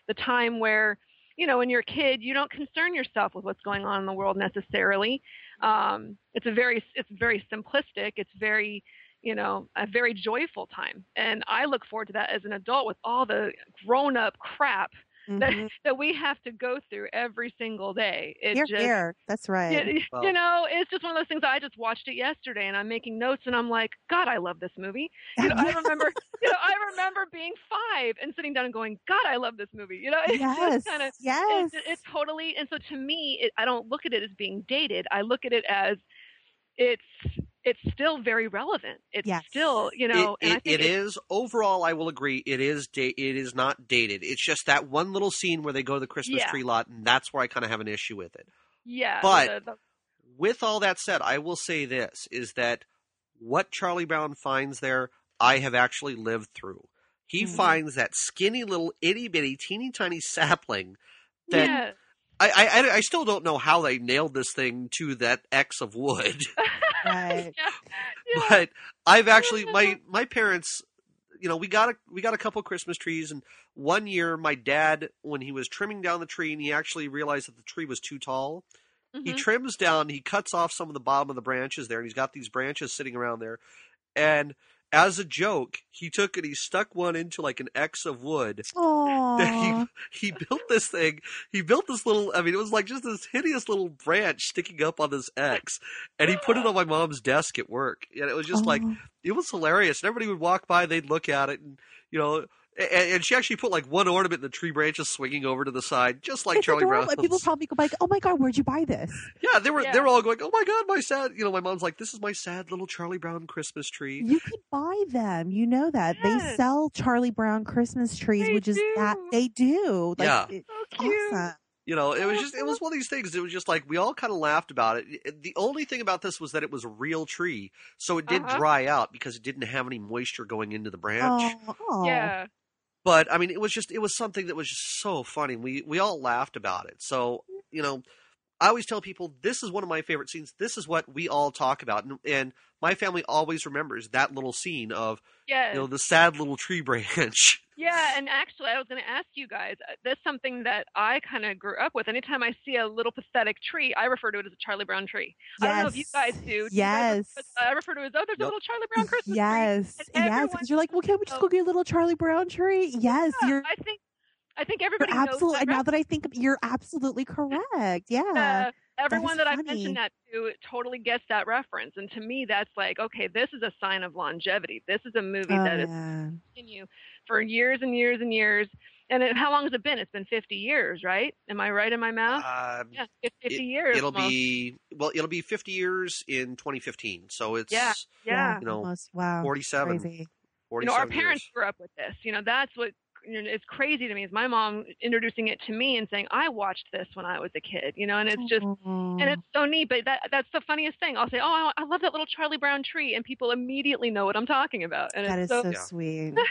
the time where you know, when you're a kid, you don't concern yourself with what's going on in the world necessarily. Um, it's a very, it's very simplistic. It's very, you know, a very joyful time. And I look forward to that as an adult with all the grown-up crap that, Mhm. that we have to go through every single day. It Here, just, here. That's right. you, Well- you know, it's just one of those things. I just watched it yesterday, and I'm making notes, and I'm like, God, I love this movie. You know, I remember, you know, I remember being five and sitting down and going, God, I love this movie. You know, it's yes. just kind of yes. it's, it's totally and so to me it, i don't look at it as being dated i look at it as it's it's still very relevant it's Yes. still you know it, and i it, think it is overall. I will agree. It is. Da- it is not dated. It's just that one little scene where they go to the Christmas Yeah. tree lot, and that's where I kind of have an issue with it. yeah but- the, the, With all that said, I will say this: is that what Charlie Brown finds there, I have actually lived through. He Mhm. finds that skinny little itty bitty teeny tiny sapling that yeah I, I I- I still don't know how they nailed this thing to that X of wood. Right. yeah, yeah. but I've actually my my parents, you know, we got a we got a couple Christmas trees, and one year my dad, when he was trimming down the tree, and he actually realized that the tree was too tall, he Mhm. trims down, he cuts off some of the bottom of the branches there, and he's got these branches sitting around there, and as a joke, he took and he stuck one into like an X of wood. Aww. That he he built this thing. He built this little. I mean, it was like just this hideous little branch sticking up on this X, and he put it on my mom's desk at work. And it was just like it was hilarious. And everybody would walk by, they'd look at it, and you know, and, and she actually put like one ornament in the tree branches swinging over to the side, just like It's Charlie. Brown. And People probably go like, "Oh my god, where'd you buy this?" yeah, they were Yeah. they were all going, "Oh my god, my sad." You know, my mom's like, "This is my sad little Charlie Brown Christmas tree." You could buy them. You know that they sell Charlie Brown Christmas trees, They which is that they do. Like, Yeah. it- so cute awesome. You know, it was just it was one of these things. It was just like we all kind of laughed about it. The only thing about this was that it was a real tree, so it did Uh-huh. dry out because it didn't have any moisture going into the branch. Oh, oh. yeah But I mean, it was just it was something that was just so funny. We we all laughed about it. So you know, I always tell people this is one of my favorite scenes. This is what we all talk about, and, and my family always remembers that little scene of yeah you know the sad little tree branch. Yeah, and actually, I was going to ask you guys. uh, That's something that I kind of grew up with. Anytime I see a little pathetic tree, I refer to it as a Charlie Brown tree. I don't know if you guys do. do. guys Yes. I refer to it as oh, there's a little Charlie Brown Christmas tree. Yes, yes. Because you're like, well, can't we just Oh. go get a little Charlie Brown tree? Yes, Yeah, you're, I think I think you're everybody knows absolutely. that Now that I think, of, you're absolutely correct. Yeah. uh, everyone is that I've mentioned that to totally gets that reference, and to me, that's like, okay, this is a sign of longevity. This is a movie oh, that is yeah. continue for years and years and years. And it, how long has it been? It's been 50 years, right? Am I right in my math? Um, yeah, fif- 50 years. it'll almost. be well, it'll be 50 years in 2015. So it's Yeah. yeah. you know, almost. Wow. 47, Crazy. you know, our parents years. grew up with this. You know, that's what you know, is crazy to me is my mom introducing it to me and saying I watched this when I was a kid, you know, and it's just and it's so neat. But that that's the funniest thing. I'll say, oh, I love that little Charlie Brown tree, and people immediately know what I'm talking about. And that it's is so, so sweet.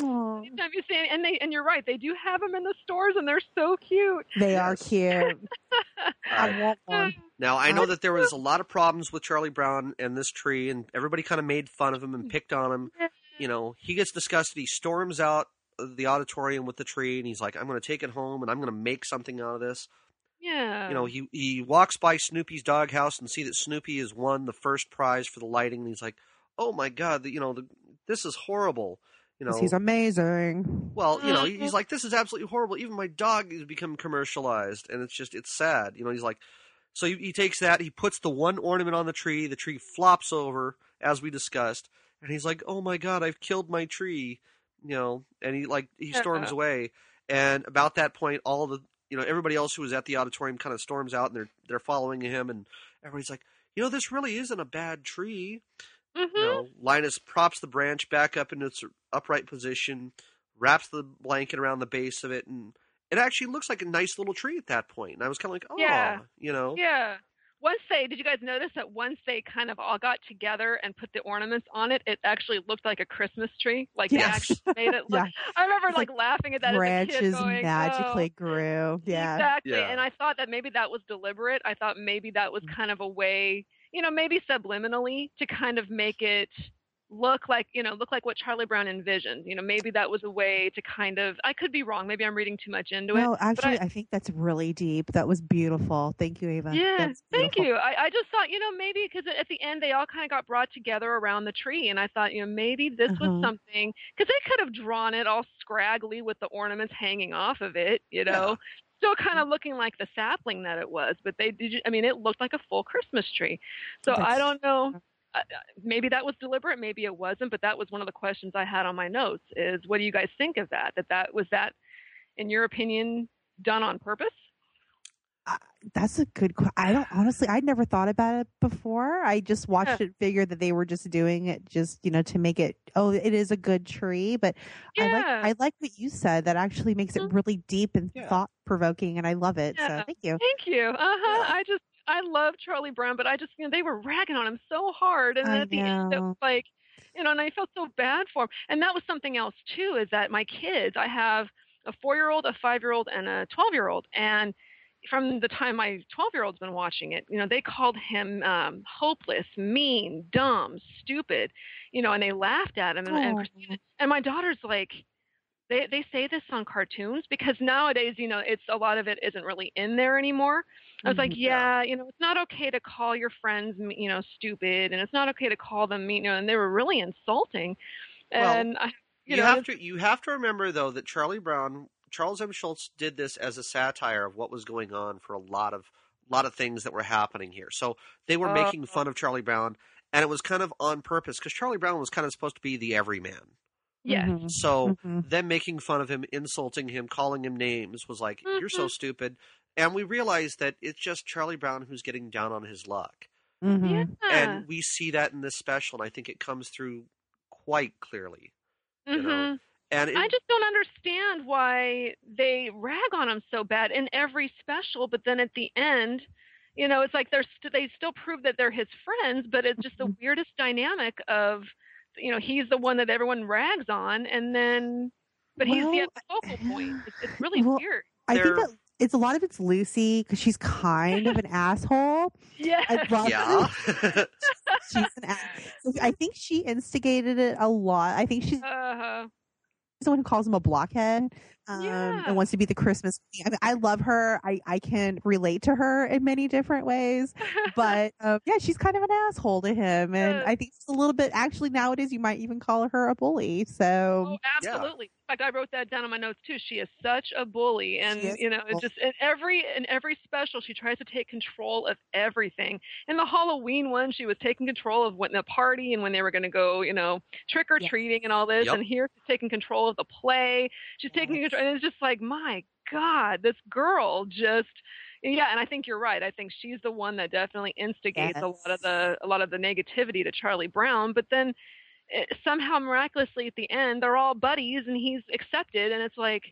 Aw. anytime you see it, and they and you're right, they do have them in the stores, and they're so cute. They are cute. I want one. Now I know that there was a lot of problems with Charlie Brown and this tree, and everybody kind of made fun of him and picked on him. You know, he gets disgusted. He storms out of the auditorium with the tree, and he's like, "I'm going to take it home, and I'm going to make something out of this." Yeah. You know, he he walks by Snoopy's doghouse and see that Snoopy has won the first prize for the lighting, and he's like, "Oh my god, the, you know, the, this is horrible." You know, He's amazing. well, you know, Mhm. he's like, this is absolutely horrible. Even my dog has become commercialized, and it's just, it's sad. You know, he's like, so he, he takes that, he puts the one ornament on the tree, the tree flops over, as we discussed, and he's like, oh my god, I've killed my tree, you know, and he like, he storms away, and about that point, all the, you know, everybody else who was at the auditorium kind of storms out, and they're they're following him, and everybody's like, you know, this really isn't a bad tree. hmm You know, Linus props the branch back up in its upright position, wraps the blanket around the base of it, and it actually looks like a nice little tree at that point. And I was kind of like, oh, Yeah. you know, Yeah. Once they, did you guys notice that once they kind of all got together and put the ornaments on it, it actually looked like a Christmas tree. Like they actually made it look. Yeah. I remember It's like, laughing at that as a Branches kid, going, magically oh. grew. Yeah. Exactly. Yeah. And I thought that maybe that was deliberate. I thought maybe that was Mm. kind of a way, you know, maybe subliminally to kind of make it look like, you know, look like what Charlie Brown envisioned. You know, maybe that was a way to kind of I could be wrong. Maybe I'm reading too much into it. No, actually, I- I, think that's really deep. That was beautiful. Thank you, Ava. Yeah, thank you. I, I just thought, you know, maybe because at the end they all kind of got brought together around the tree, and I thought, you know, maybe this Uh-huh. was something because they could have drawn it all scraggly with the ornaments hanging off of it, you know, still kind of looking like the sapling that it was. But they did, I mean, it looked like a full Christmas tree. So I don't know. Uh, Maybe that was deliberate, maybe it wasn't, but that was one of the questions I had on my notes. Is what do you guys think of that? That that was that, in your opinion, done on purpose? That's a good. question. I don't honestly. I'd never thought about it before. I just watched it, figured that they were just doing it, just you know, to make it. Oh, it is a good tree. But I like. I like what you said. That actually makes it Mhm. really deep and Yeah. thought provoking, and I love it. Yeah. So thank you. Thank you. Uh huh. Yeah. I just I love Charlie Brown, but I just you know they were ragging on him so hard, and then at the end it was like, you know, and I felt so bad for him. And that was something else too, is that my kids, I have a four year old, a five year old, and a twelve year old, and from the time my 12 year old's been watching it, you know, they called him um, hopeless, mean, dumb, stupid, you know, and they laughed at him. And, and, and my daughter's like, they, they say this on cartoons because nowadays, you know, it's a lot of it isn't really in there anymore. I was like, Mhm. yeah, you know, it's not okay to call your friends, you know, stupid, and it's not okay to call them mean, you know, and they were really insulting. Well, And I, You, you, know, have to you have to remember though that Charlie Brown, Charles M. Schulz did this as a satire of what was going on for a lot of lot of things that were happening here. So they were Uh, making fun of Charlie Brown, and it was kind of on purpose because Charlie Brown was kind of supposed to be the everyman. Yes. Mhm. So Mhm. them making fun of him, insulting him, calling him names was like, "You're so Mhm. stupid." And we realized that it's just Charlie Brown who's getting down on his luck, Mhm. Yeah. and we see that in this special, and I think it comes through quite clearly. you know, Mhm. And it, I just don't understand why they rag on him so bad in every special, but then at the end, you know, it's like they're st- they still prove that they're his friends, but it's just the weirdest dynamic of, you know, he's the one that everyone rags on, and then, but he's the Well, focal point. It's, it's really well, weird. I think They're- that it's a lot of it's Lucy because she's kind of an asshole. Yeah. I yeah, she's an ass. So I think she instigated it a lot. I think she's Uh-huh. the one who calls him a blockhead um, Yeah. and wants to be the Christmas. queen. I mean, I love her. I, I can relate to her in many different ways. But um, yeah, she's kind of an asshole to him, and Yeah. I think it's a little bit. Actually, nowadays you might even call her a bully. So Oh, absolutely. In fact, I wrote that down in my notes too. She is such a bully, and you know, a it just in every in every special, she tries to take control of everything. In the Halloween one, she was taking control of when the party and when they were going to go, you know, trick or treating and all this. Yep. And here, she's taking control of the play. She's taking control, and it's just like, my God, this girl just. Yeah, and I think you're right. I think she's the one that definitely instigates a lot of the a lot of the negativity to Charlie Brown. But then it, somehow miraculously at the end they're all buddies and he's accepted, and it's like.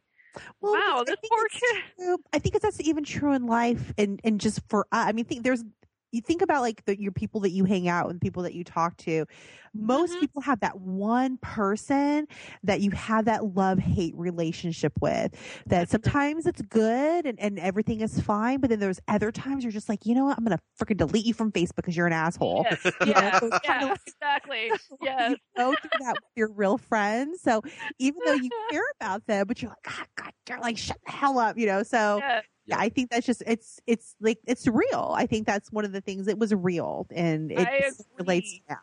Well, wow, this poor kid. true. I think that's even true in life, and and just for uh, I mean, think there's you think about like the, your people that you hang out with, people that you talk to. Most Mhm. people have that one person that you have that love hate relationship with. That sometimes it's good and, and everything is fine, but then there's other times you're just like, you know what, I'm gonna freaking delete you from Facebook because you're an asshole. Yes, yeah, So it's kinda like- exactly. Yes. You go through that with your real friends. So even though you care about them, but you're like, God, God, you're like, shut the hell up, you know. So. Yeah, I think that's just it's it's like it's real. I think that's one of the things. It was real, and it relates now.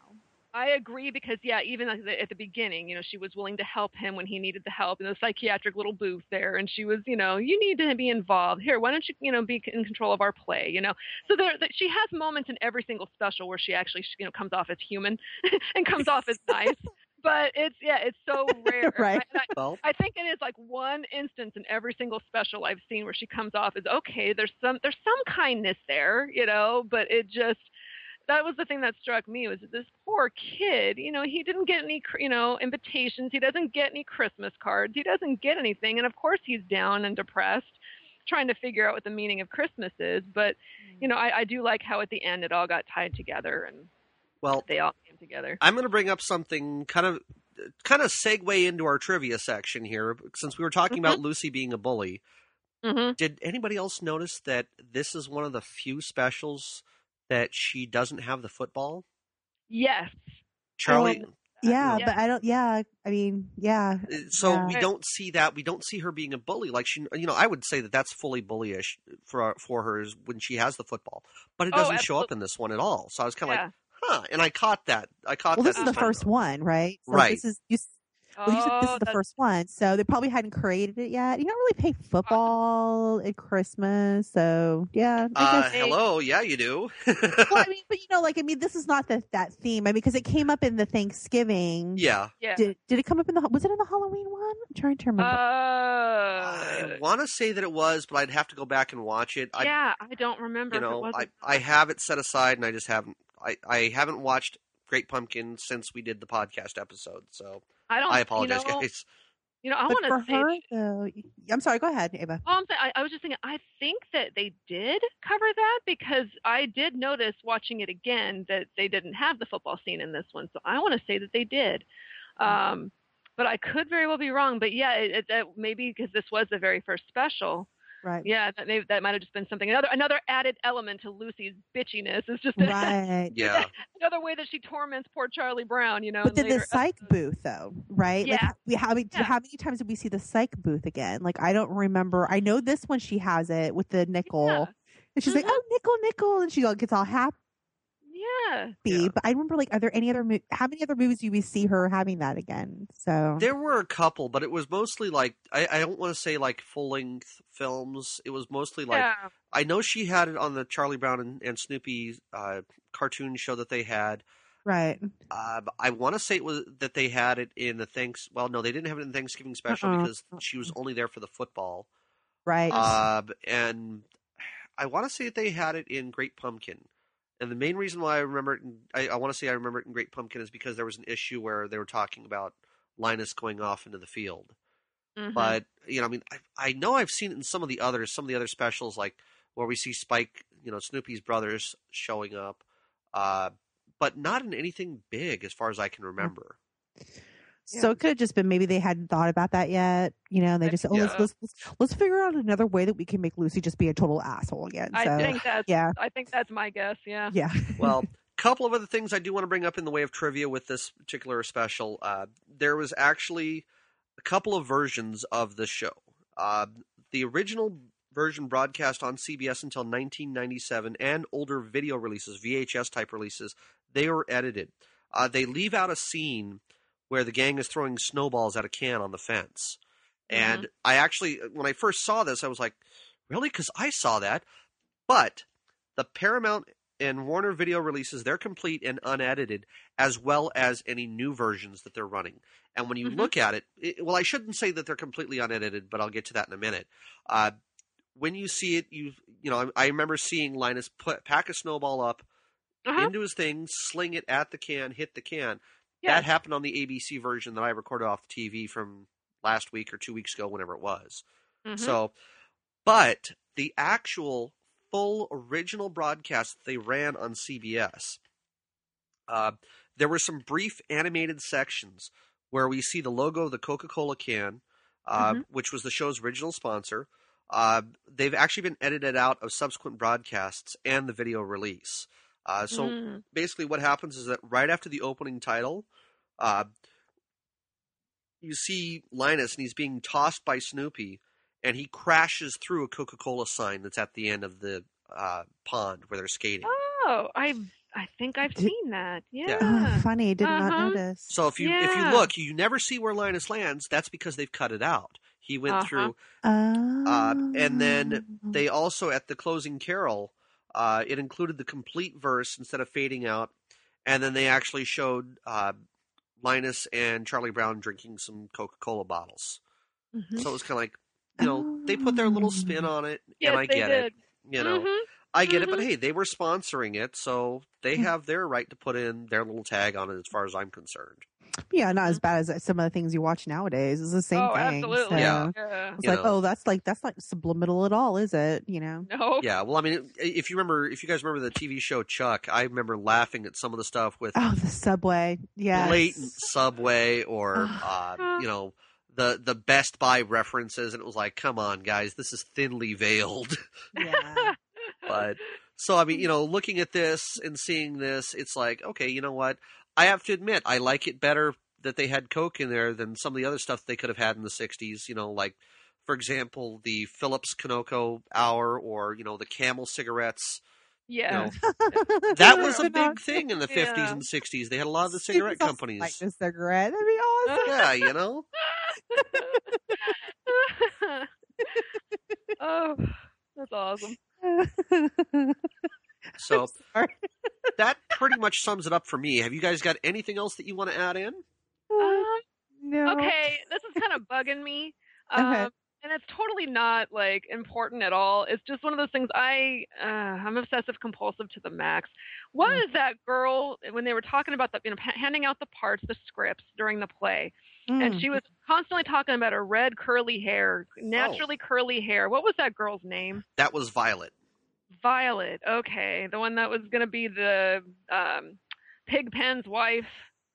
I agree because yeah, even at the, at the beginning, you know, she was willing to help him when he needed the help in the psychiatric little booth there, and she was, you know, you need to be involved. Here, why don't you, you know, be in control of our play, you know? So there, that she has moments in every single special where she actually, you know, comes off as human and comes off as nice. But it's yeah, it's so rare. Right. And I, Well, I think it is like one instance in every single special I've seen where she comes off as okay. There's some there's some kindness there, you know, but it just that was the thing that struck me was that this poor kid. You know, he didn't get any cr- you know invitations. He doesn't get any Christmas cards. He doesn't get anything, and of course he's down and depressed, trying to figure out what the meaning of Christmas is. But you mm. know, I, I do like how at the end it all got tied together and well, they all came together. I'm going to bring up something kind of kind of segue into our trivia section here since we were talking about Lucy being a bully. hmm Did anybody else notice that this is one of the few specials that she doesn't have the football? Yes. Charlie, Yeah, Yeah. but I don't. Yeah, I mean, yeah, uh, so Yeah. we don't see that. We don't see her being a bully. Like she, you know, I would say that that's fully bullyish for for her is when she has the football, but it Oh, doesn't show up in this one at all. So I was kind of Yeah. like, huh, and I caught that. I caught that. Well, this is the first one, right? So Right. This is you. Well, you said this Oh, is the that's- first one, so they probably hadn't created it yet. You don't really play football at Christmas, so yeah. I Uh, guess- hello, yeah, you do. well, I mean, but you know, like I mean, this is not the, that theme. I mean, because it came up in the Thanksgiving. yeah, Yeah. Did did it come up in the? Was it in the Halloween one? I'm trying to remember. I Uh, want to say that it was, but I'd have to go back and watch it. I, yeah, I don't remember you if it know. I, I have it set aside, and I just haven't. I, I haven't watched Great Pumpkin since we did the podcast episode, so I don't. I apologize, you know, guys. You know, I want to say. her, though, I'm sorry. Go ahead, Ava. Oh, I'm saying, I, I was just thinking. I think that they did cover that because I did notice watching it again that they didn't have the football scene in this one. So I want to say that they did. Um, but I could very well be wrong. But yeah, it, it, that maybe because this was the very first special. Right. Yeah, that maybe that might have just been something. Another another added element to Lucy's bitchiness is just a- Right. Yeah, another way that she torments poor Charlie Brown. You know. But in then the psych episodes. booth, though, right? Yeah. Like, we how many, Yeah. how many times did we see the psych booth again? Like, I don't remember. I know this one she has it with the nickel, Yeah. and she's like, Mhm. "Oh, nickel, nickel," and she all gets all happy. Yeah. Yeah. But I remember, like, are there any other? Mo- how many other movies do we see her having that again? So there were a couple, but it was mostly like I, I don't want to say like full length films. It was mostly like yeah. I know she had it on the Charlie Brown and, and Snoopy uh, cartoon show that they had. right, Uh, I want to say it was that they had it in the thanks. Well, no, they didn't have it in Thanksgiving special Uh-uh. because she was only there for the football. right, Uh, and I want to say that they had it in Great Pumpkin. And the main reason why I remember it, in, I, I want to say I remember it in Great Pumpkin is because there was an issue where they were talking about Linus going off into the field. Mhm. But you know, I mean, I, I know I've seen it in some of the others, some of the other specials, like where we see Spike, you know, Snoopy's brothers showing up, uh, but not in anything big as far as I can remember. So it could have just been maybe they hadn't thought about that yet. You know, they just oh, let's, Yeah. let's let's let's figure out another way that we can make Lucy just be a total asshole again. I think that's yeah, I think that's my guess. Yeah. yeah. Well, a couple of other things I do want to bring up in the way of trivia with this particular special. Uh, there was actually a couple of versions of the show. Uh, the original version broadcast on CBS until 1997, and older video releases, VHS type releases, they were edited. Uh, they leave out a scene where the gang is throwing snowballs at a can on the fence. And I actually, when I first saw this, I was like, really? Because I saw that. But the Paramount and Warner Video releases, they're complete and unedited, as well as any new versions that they're running. And when you Mhm. look at it, it, well, I shouldn't say that they're completely unedited, but I'll get to that in a minute. Uh, when you see it, you you know, I, I remember seeing Linus put pack a snowball up Uh-huh. into his thing, sling it at the can, hit the can. That happened on the ABC version that I recorded off the TV from last week or two weeks ago, whenever it was. Mhm. So, but the actual full original broadcast that they ran on CBS, uh, there were some brief animated sections where we see the logo of the Coca Cola can, uh, Mhm. which was the show's original sponsor. Uh, they've actually been edited out of subsequent broadcasts and the video release. Uh, so Mm. basically, what happens is that right after the opening title, uh, you see Linus and he's being tossed by Snoopy, and he crashes through a Coca Cola sign that's at the end of the uh, pond where they're skating. Oh, I I think I've Did- seen that. Yeah. Oh, funny. Did not Uh-huh. notice. So if you if you look, you never see where Linus lands. That's because they've cut it out. He went Uh-huh. through. Oh. and then They also at the closing carol, uh, it included the complete verse instead of fading out, and then they actually showed uh, Linus and Charlie Brown drinking some Coca Cola bottles. Mhm. So it was kind of like, you know, they put their little spin on it, Yes, and I get did. it. You know, Mhm. I get it, but Mhm. hey, they were sponsoring it, so they Mm. have their right to put in their little tag on it, as far as I'm concerned. yeah, not as bad as some of the things you watch nowadays. It's the same oh, thing. absolutely. so Yeah. Yeah. It's You like, know. oh, that's like that's not subliminal at all, is it? You know. No. Yeah, well, I mean, if you remember, if you guys remember the TV show Chuck, I remember laughing at some of the stuff with Oh, the subway. Yeah. blatant Subway or uh, you know the the Best Buy references, and it was like, come on, guys, this is thinly veiled. Yeah. But so I mean, you know, looking at this and seeing this, it's like, okay, you know what? I have to admit, I like it better that they had Coke in there than some of the other stuff they could have had in the '60s. You know, like for example, the Phillips Kanoko Hour or you know the Camel cigarettes. Yeah. That was a big thing in the Yeah. 50s and 60s. They had a lot of the cigarette It's companies. Like a cigarette. That'd be awesome. yeah, you know. oh, that's awesome. So that pretty much sums it up for me. Have you guys got anything else that you want to add in? Um, no. okay, this is kind of bugging me. Um, Okay. And it's totally not like important at all. It's just one of those things. I uh, I'm obsessive compulsive to the max. What Mm. is that girl when they were talking about the you know handing out the parts, the scripts during the play, and Mm. she was constantly talking about her red curly hair, naturally curly hair. What was that girl's name? That was Violet. Violet. Okay, the one that was going to be the um, Pigpen's wife,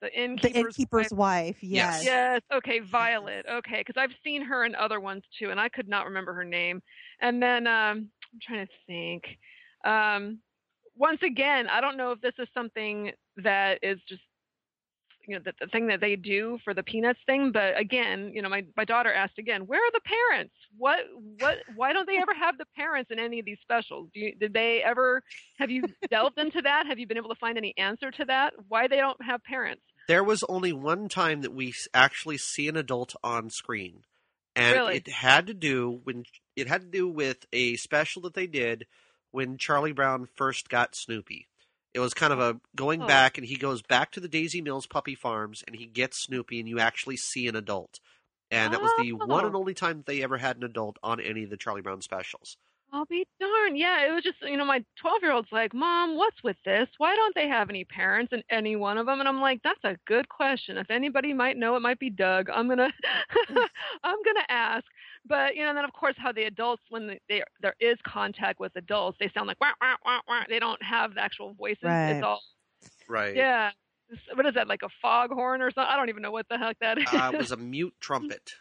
the the innkeeper's, innkeeper's wife. wife. Yes. Yes. Okay, Violet. Okay, because I've seen her in other ones too, and I could not remember her name. And then um, I'm trying to think. Um, once again, I don't know if this is something that is just you know the, the thing that they do for the peanuts thing but again you know my, my daughter asked again where are the parents? What what why don't they ever have the parents in any of these specials? Do you, did they ever have you delved into that? Have you been able to find any answer to that? Why they don't have parents? There was only one time that we actually see an adult on screen, and Really? it had to do when it had to do with a special that they did when Charlie Brown first got Snoopy. It was kind of a going Oh. back, and he goes back to the Daisy Hills Puppy Farms, and he gets Snoopy, and you actually see an adult. And that was the one and Oh. only time they ever had an adult on any of the Charlie Brown specials. I'll be darned. Yeah, it was just, you know, my 12 year old's like, Mom, what's with this? Why don't they have any parents in any one of them? And I'm like, that's a good question. If anybody might know, it might be Doug. I'm going to, I'm going to ask. But, you know, then of course, how the adults, when they, they, there is contact with adults, they sound like, wah, wah, wah, wah. they don't have the actual voices. Right. It's all, Right. yeah. What is that, like a foghorn or something? I don't even know what the heck that is. Uh, it was a mute trumpet.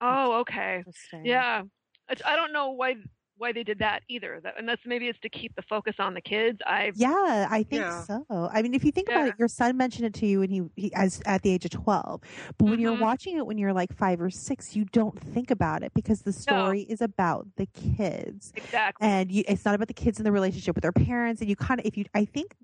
oh, okay. Yeah, It's- I don't know why why they did that either. That unless maybe it's to keep the focus on the kids. I Yeah, I think Yeah. so. I mean, if you think about it, your son mentioned it to you when he, he as at the age of twelve. But when you're Mhm. watching it when you're like five or six, you don't think about it because the story is about the kids, exactly. and you, it's not about the kids and the relationship with their parents. And you kind of, if you, I think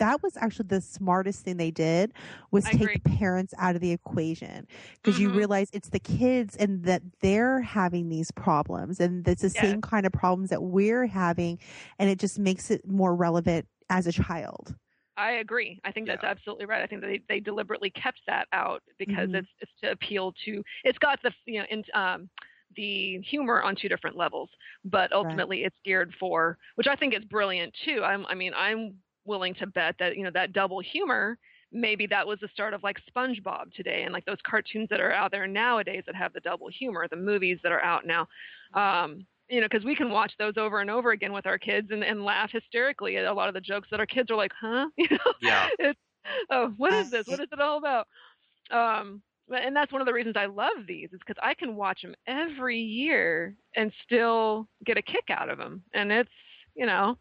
that was actually the smartest thing they did was I take agree. the parents out of the equation because you Mhm. realize it's the kids and that they're having these problems and it's the same kind of problems that we're having and it just makes it more relevant as a child I agree. I think that's Yeah. absolutely right. I think that they, they deliberately kept that out because Mhm. it's it's to appeal to. It's got the you know in, um the humor on two different levels, but ultimately it's geared for which I think is brilliant too. I'm I mean I'm willing to bet that you know that double humor maybe that was the start of like SpongeBob today and like those cartoons that are out there nowadays that have the double humor, the movies that are out now. Um, you know, because we can watch those over and over again with our kids and, and laugh hysterically at a lot of the jokes that our kids are like, huh? You know? Yeah. It's, oh, what is this? What is it all about? Um, and that's one of the reasons I love these is because I can watch them every year and still get a kick out of them. And it's, you know,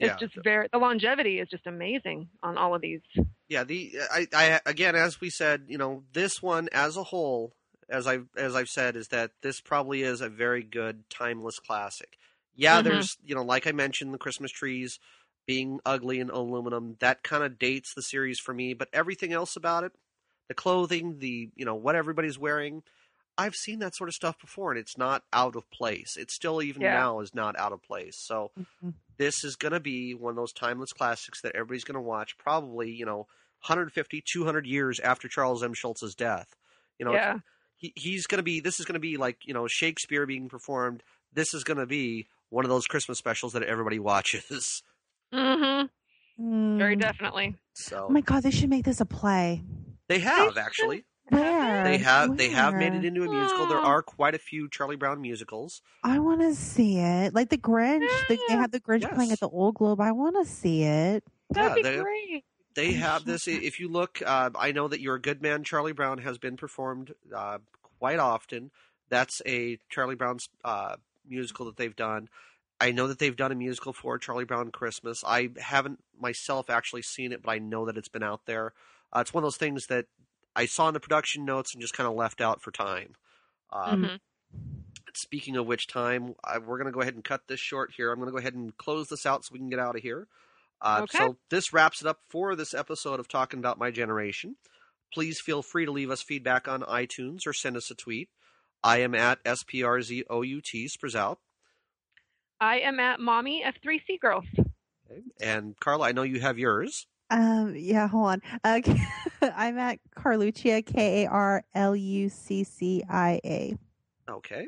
it's Yeah. just very, the longevity is just amazing on all of these. Yeah, the I, I again, as we said, you know, this one as a whole, as I've as I've said, is that this probably is a very good timeless classic. Yeah, Mhm. there's you know, like I mentioned, the Christmas trees being ugly and aluminum that kind of dates the series for me. But everything else about it, the clothing, the you know what everybody's wearing, I've seen that sort of stuff before, and it's not out of place. It still even Yeah. now is not out of place. So Mhm. this is going to be one of those timeless classics that everybody's going to watch probably you know 150 200 years after charles m schulz's death you know yeah. he, he's going to be this is going to be like you know shakespeare being performed this is going to be one of those christmas specials that everybody watches hmm Very Mm. definitely. so Oh my god, they should make this a play. they have actually Where? they have they have made it into a musical there are quite a few charlie brown musicals I want to see it. Like the Grinch. the- they Yeah. have the Grinch playing at the Old Globe. I want to see it. That'd Yeah, be they- great. they have this if you look uh, i know that you're a good man charlie brown has been performed uh, quite often that's a charlie brown's uh, musical that they've done i know that they've done a musical for charlie brown christmas i haven't myself actually seen it but i know that it's been out there uh, it's one of those things that i saw in the production notes and just kind of left out for time uh, Mhm. speaking of which time I, we're going to go ahead and cut this short here i'm going to go ahead and close this out so we can get out of here uh, Okay. so this wraps it up for this episode of talking about my generation please feel free to leave us feedback on itunes or send us a tweet i am at sprzout sprout I am at Mommy of Three Sea Girls. okay? and carla i know you have yours Um, yeah, hold on. Uh, I'm at Carluccia, K A R L U C C I A. Okay.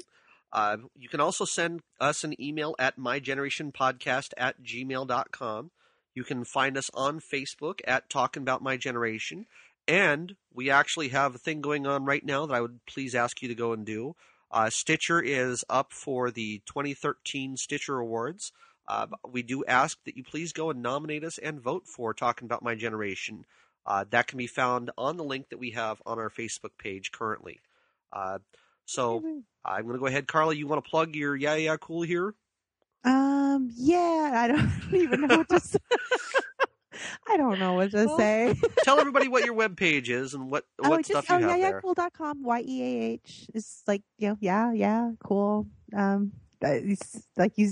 Uh, you can also send us an email at mygenerationpodcast at gmail.com. You can find us on Facebook at Talking About My Generation. And we actually have a thing going on right now that I would please ask you to go and do. Uh, Stitcher is up for the 2013 Stitcher Awards. Uh, we do ask that you please go and nominate us and vote for Talking About My Generation. Uh, that can be found on the link that we have on our Facebook page currently. Uh, so I'm going to go ahead, Carla. You want to plug your yeah yeah cool here? Um, yeah, I don't even know what to say. I don't know what to Well, say. Tell everybody what your web page is and what what oh, stuff you oh, have yeah, yeah, there. cool.com. Y E A H is like, you know, yeah, yeah, cool. Um, it's like you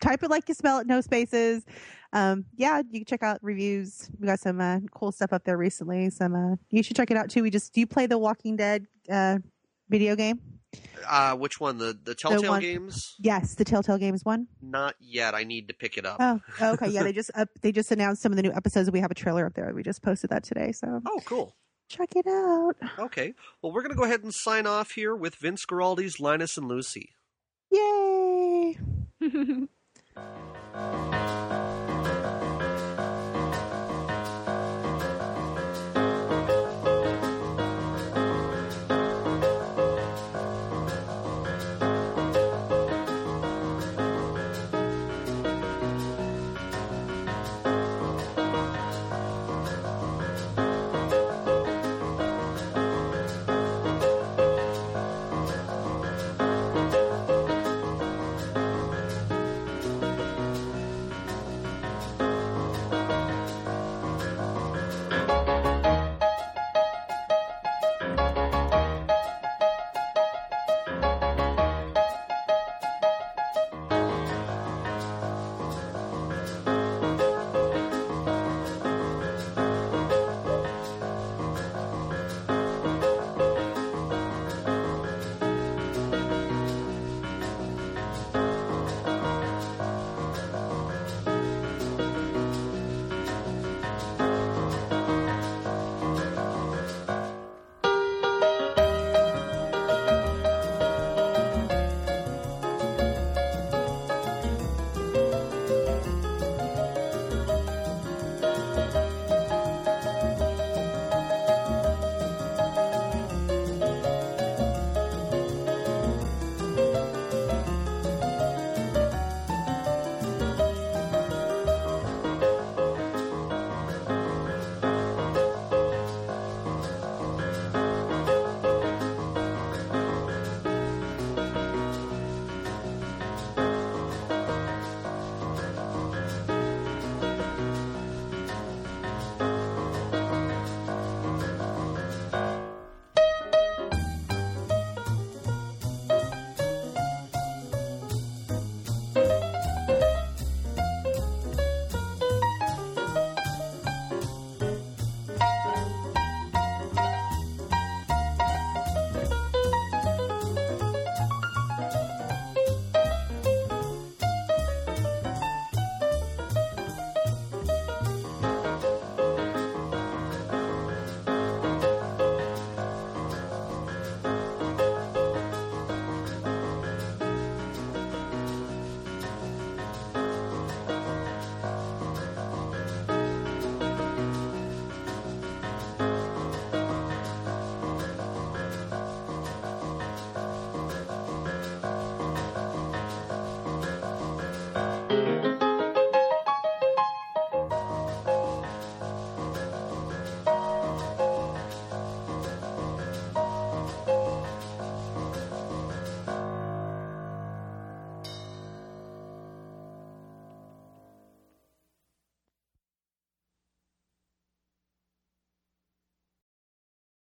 type it like you spell it, no spaces. Um, yeah, you can check out reviews. We got some uh, cool stuff up there recently. Some, uh, you should check it out too. We just, do you play the Walking Dead uh, video game? Uh, which one? The the Telltale one- games? Yes, the Telltale Games one. Not yet. I need to pick it up. Oh, okay. Yeah, they just up, they just announced some of the new episodes. We have a trailer up there. We just posted that today, so Oh, cool. check it out. Okay. Well, we're going to go ahead and sign off here with Vince Guaraldi's Linus and Lucy. Yay! Bye.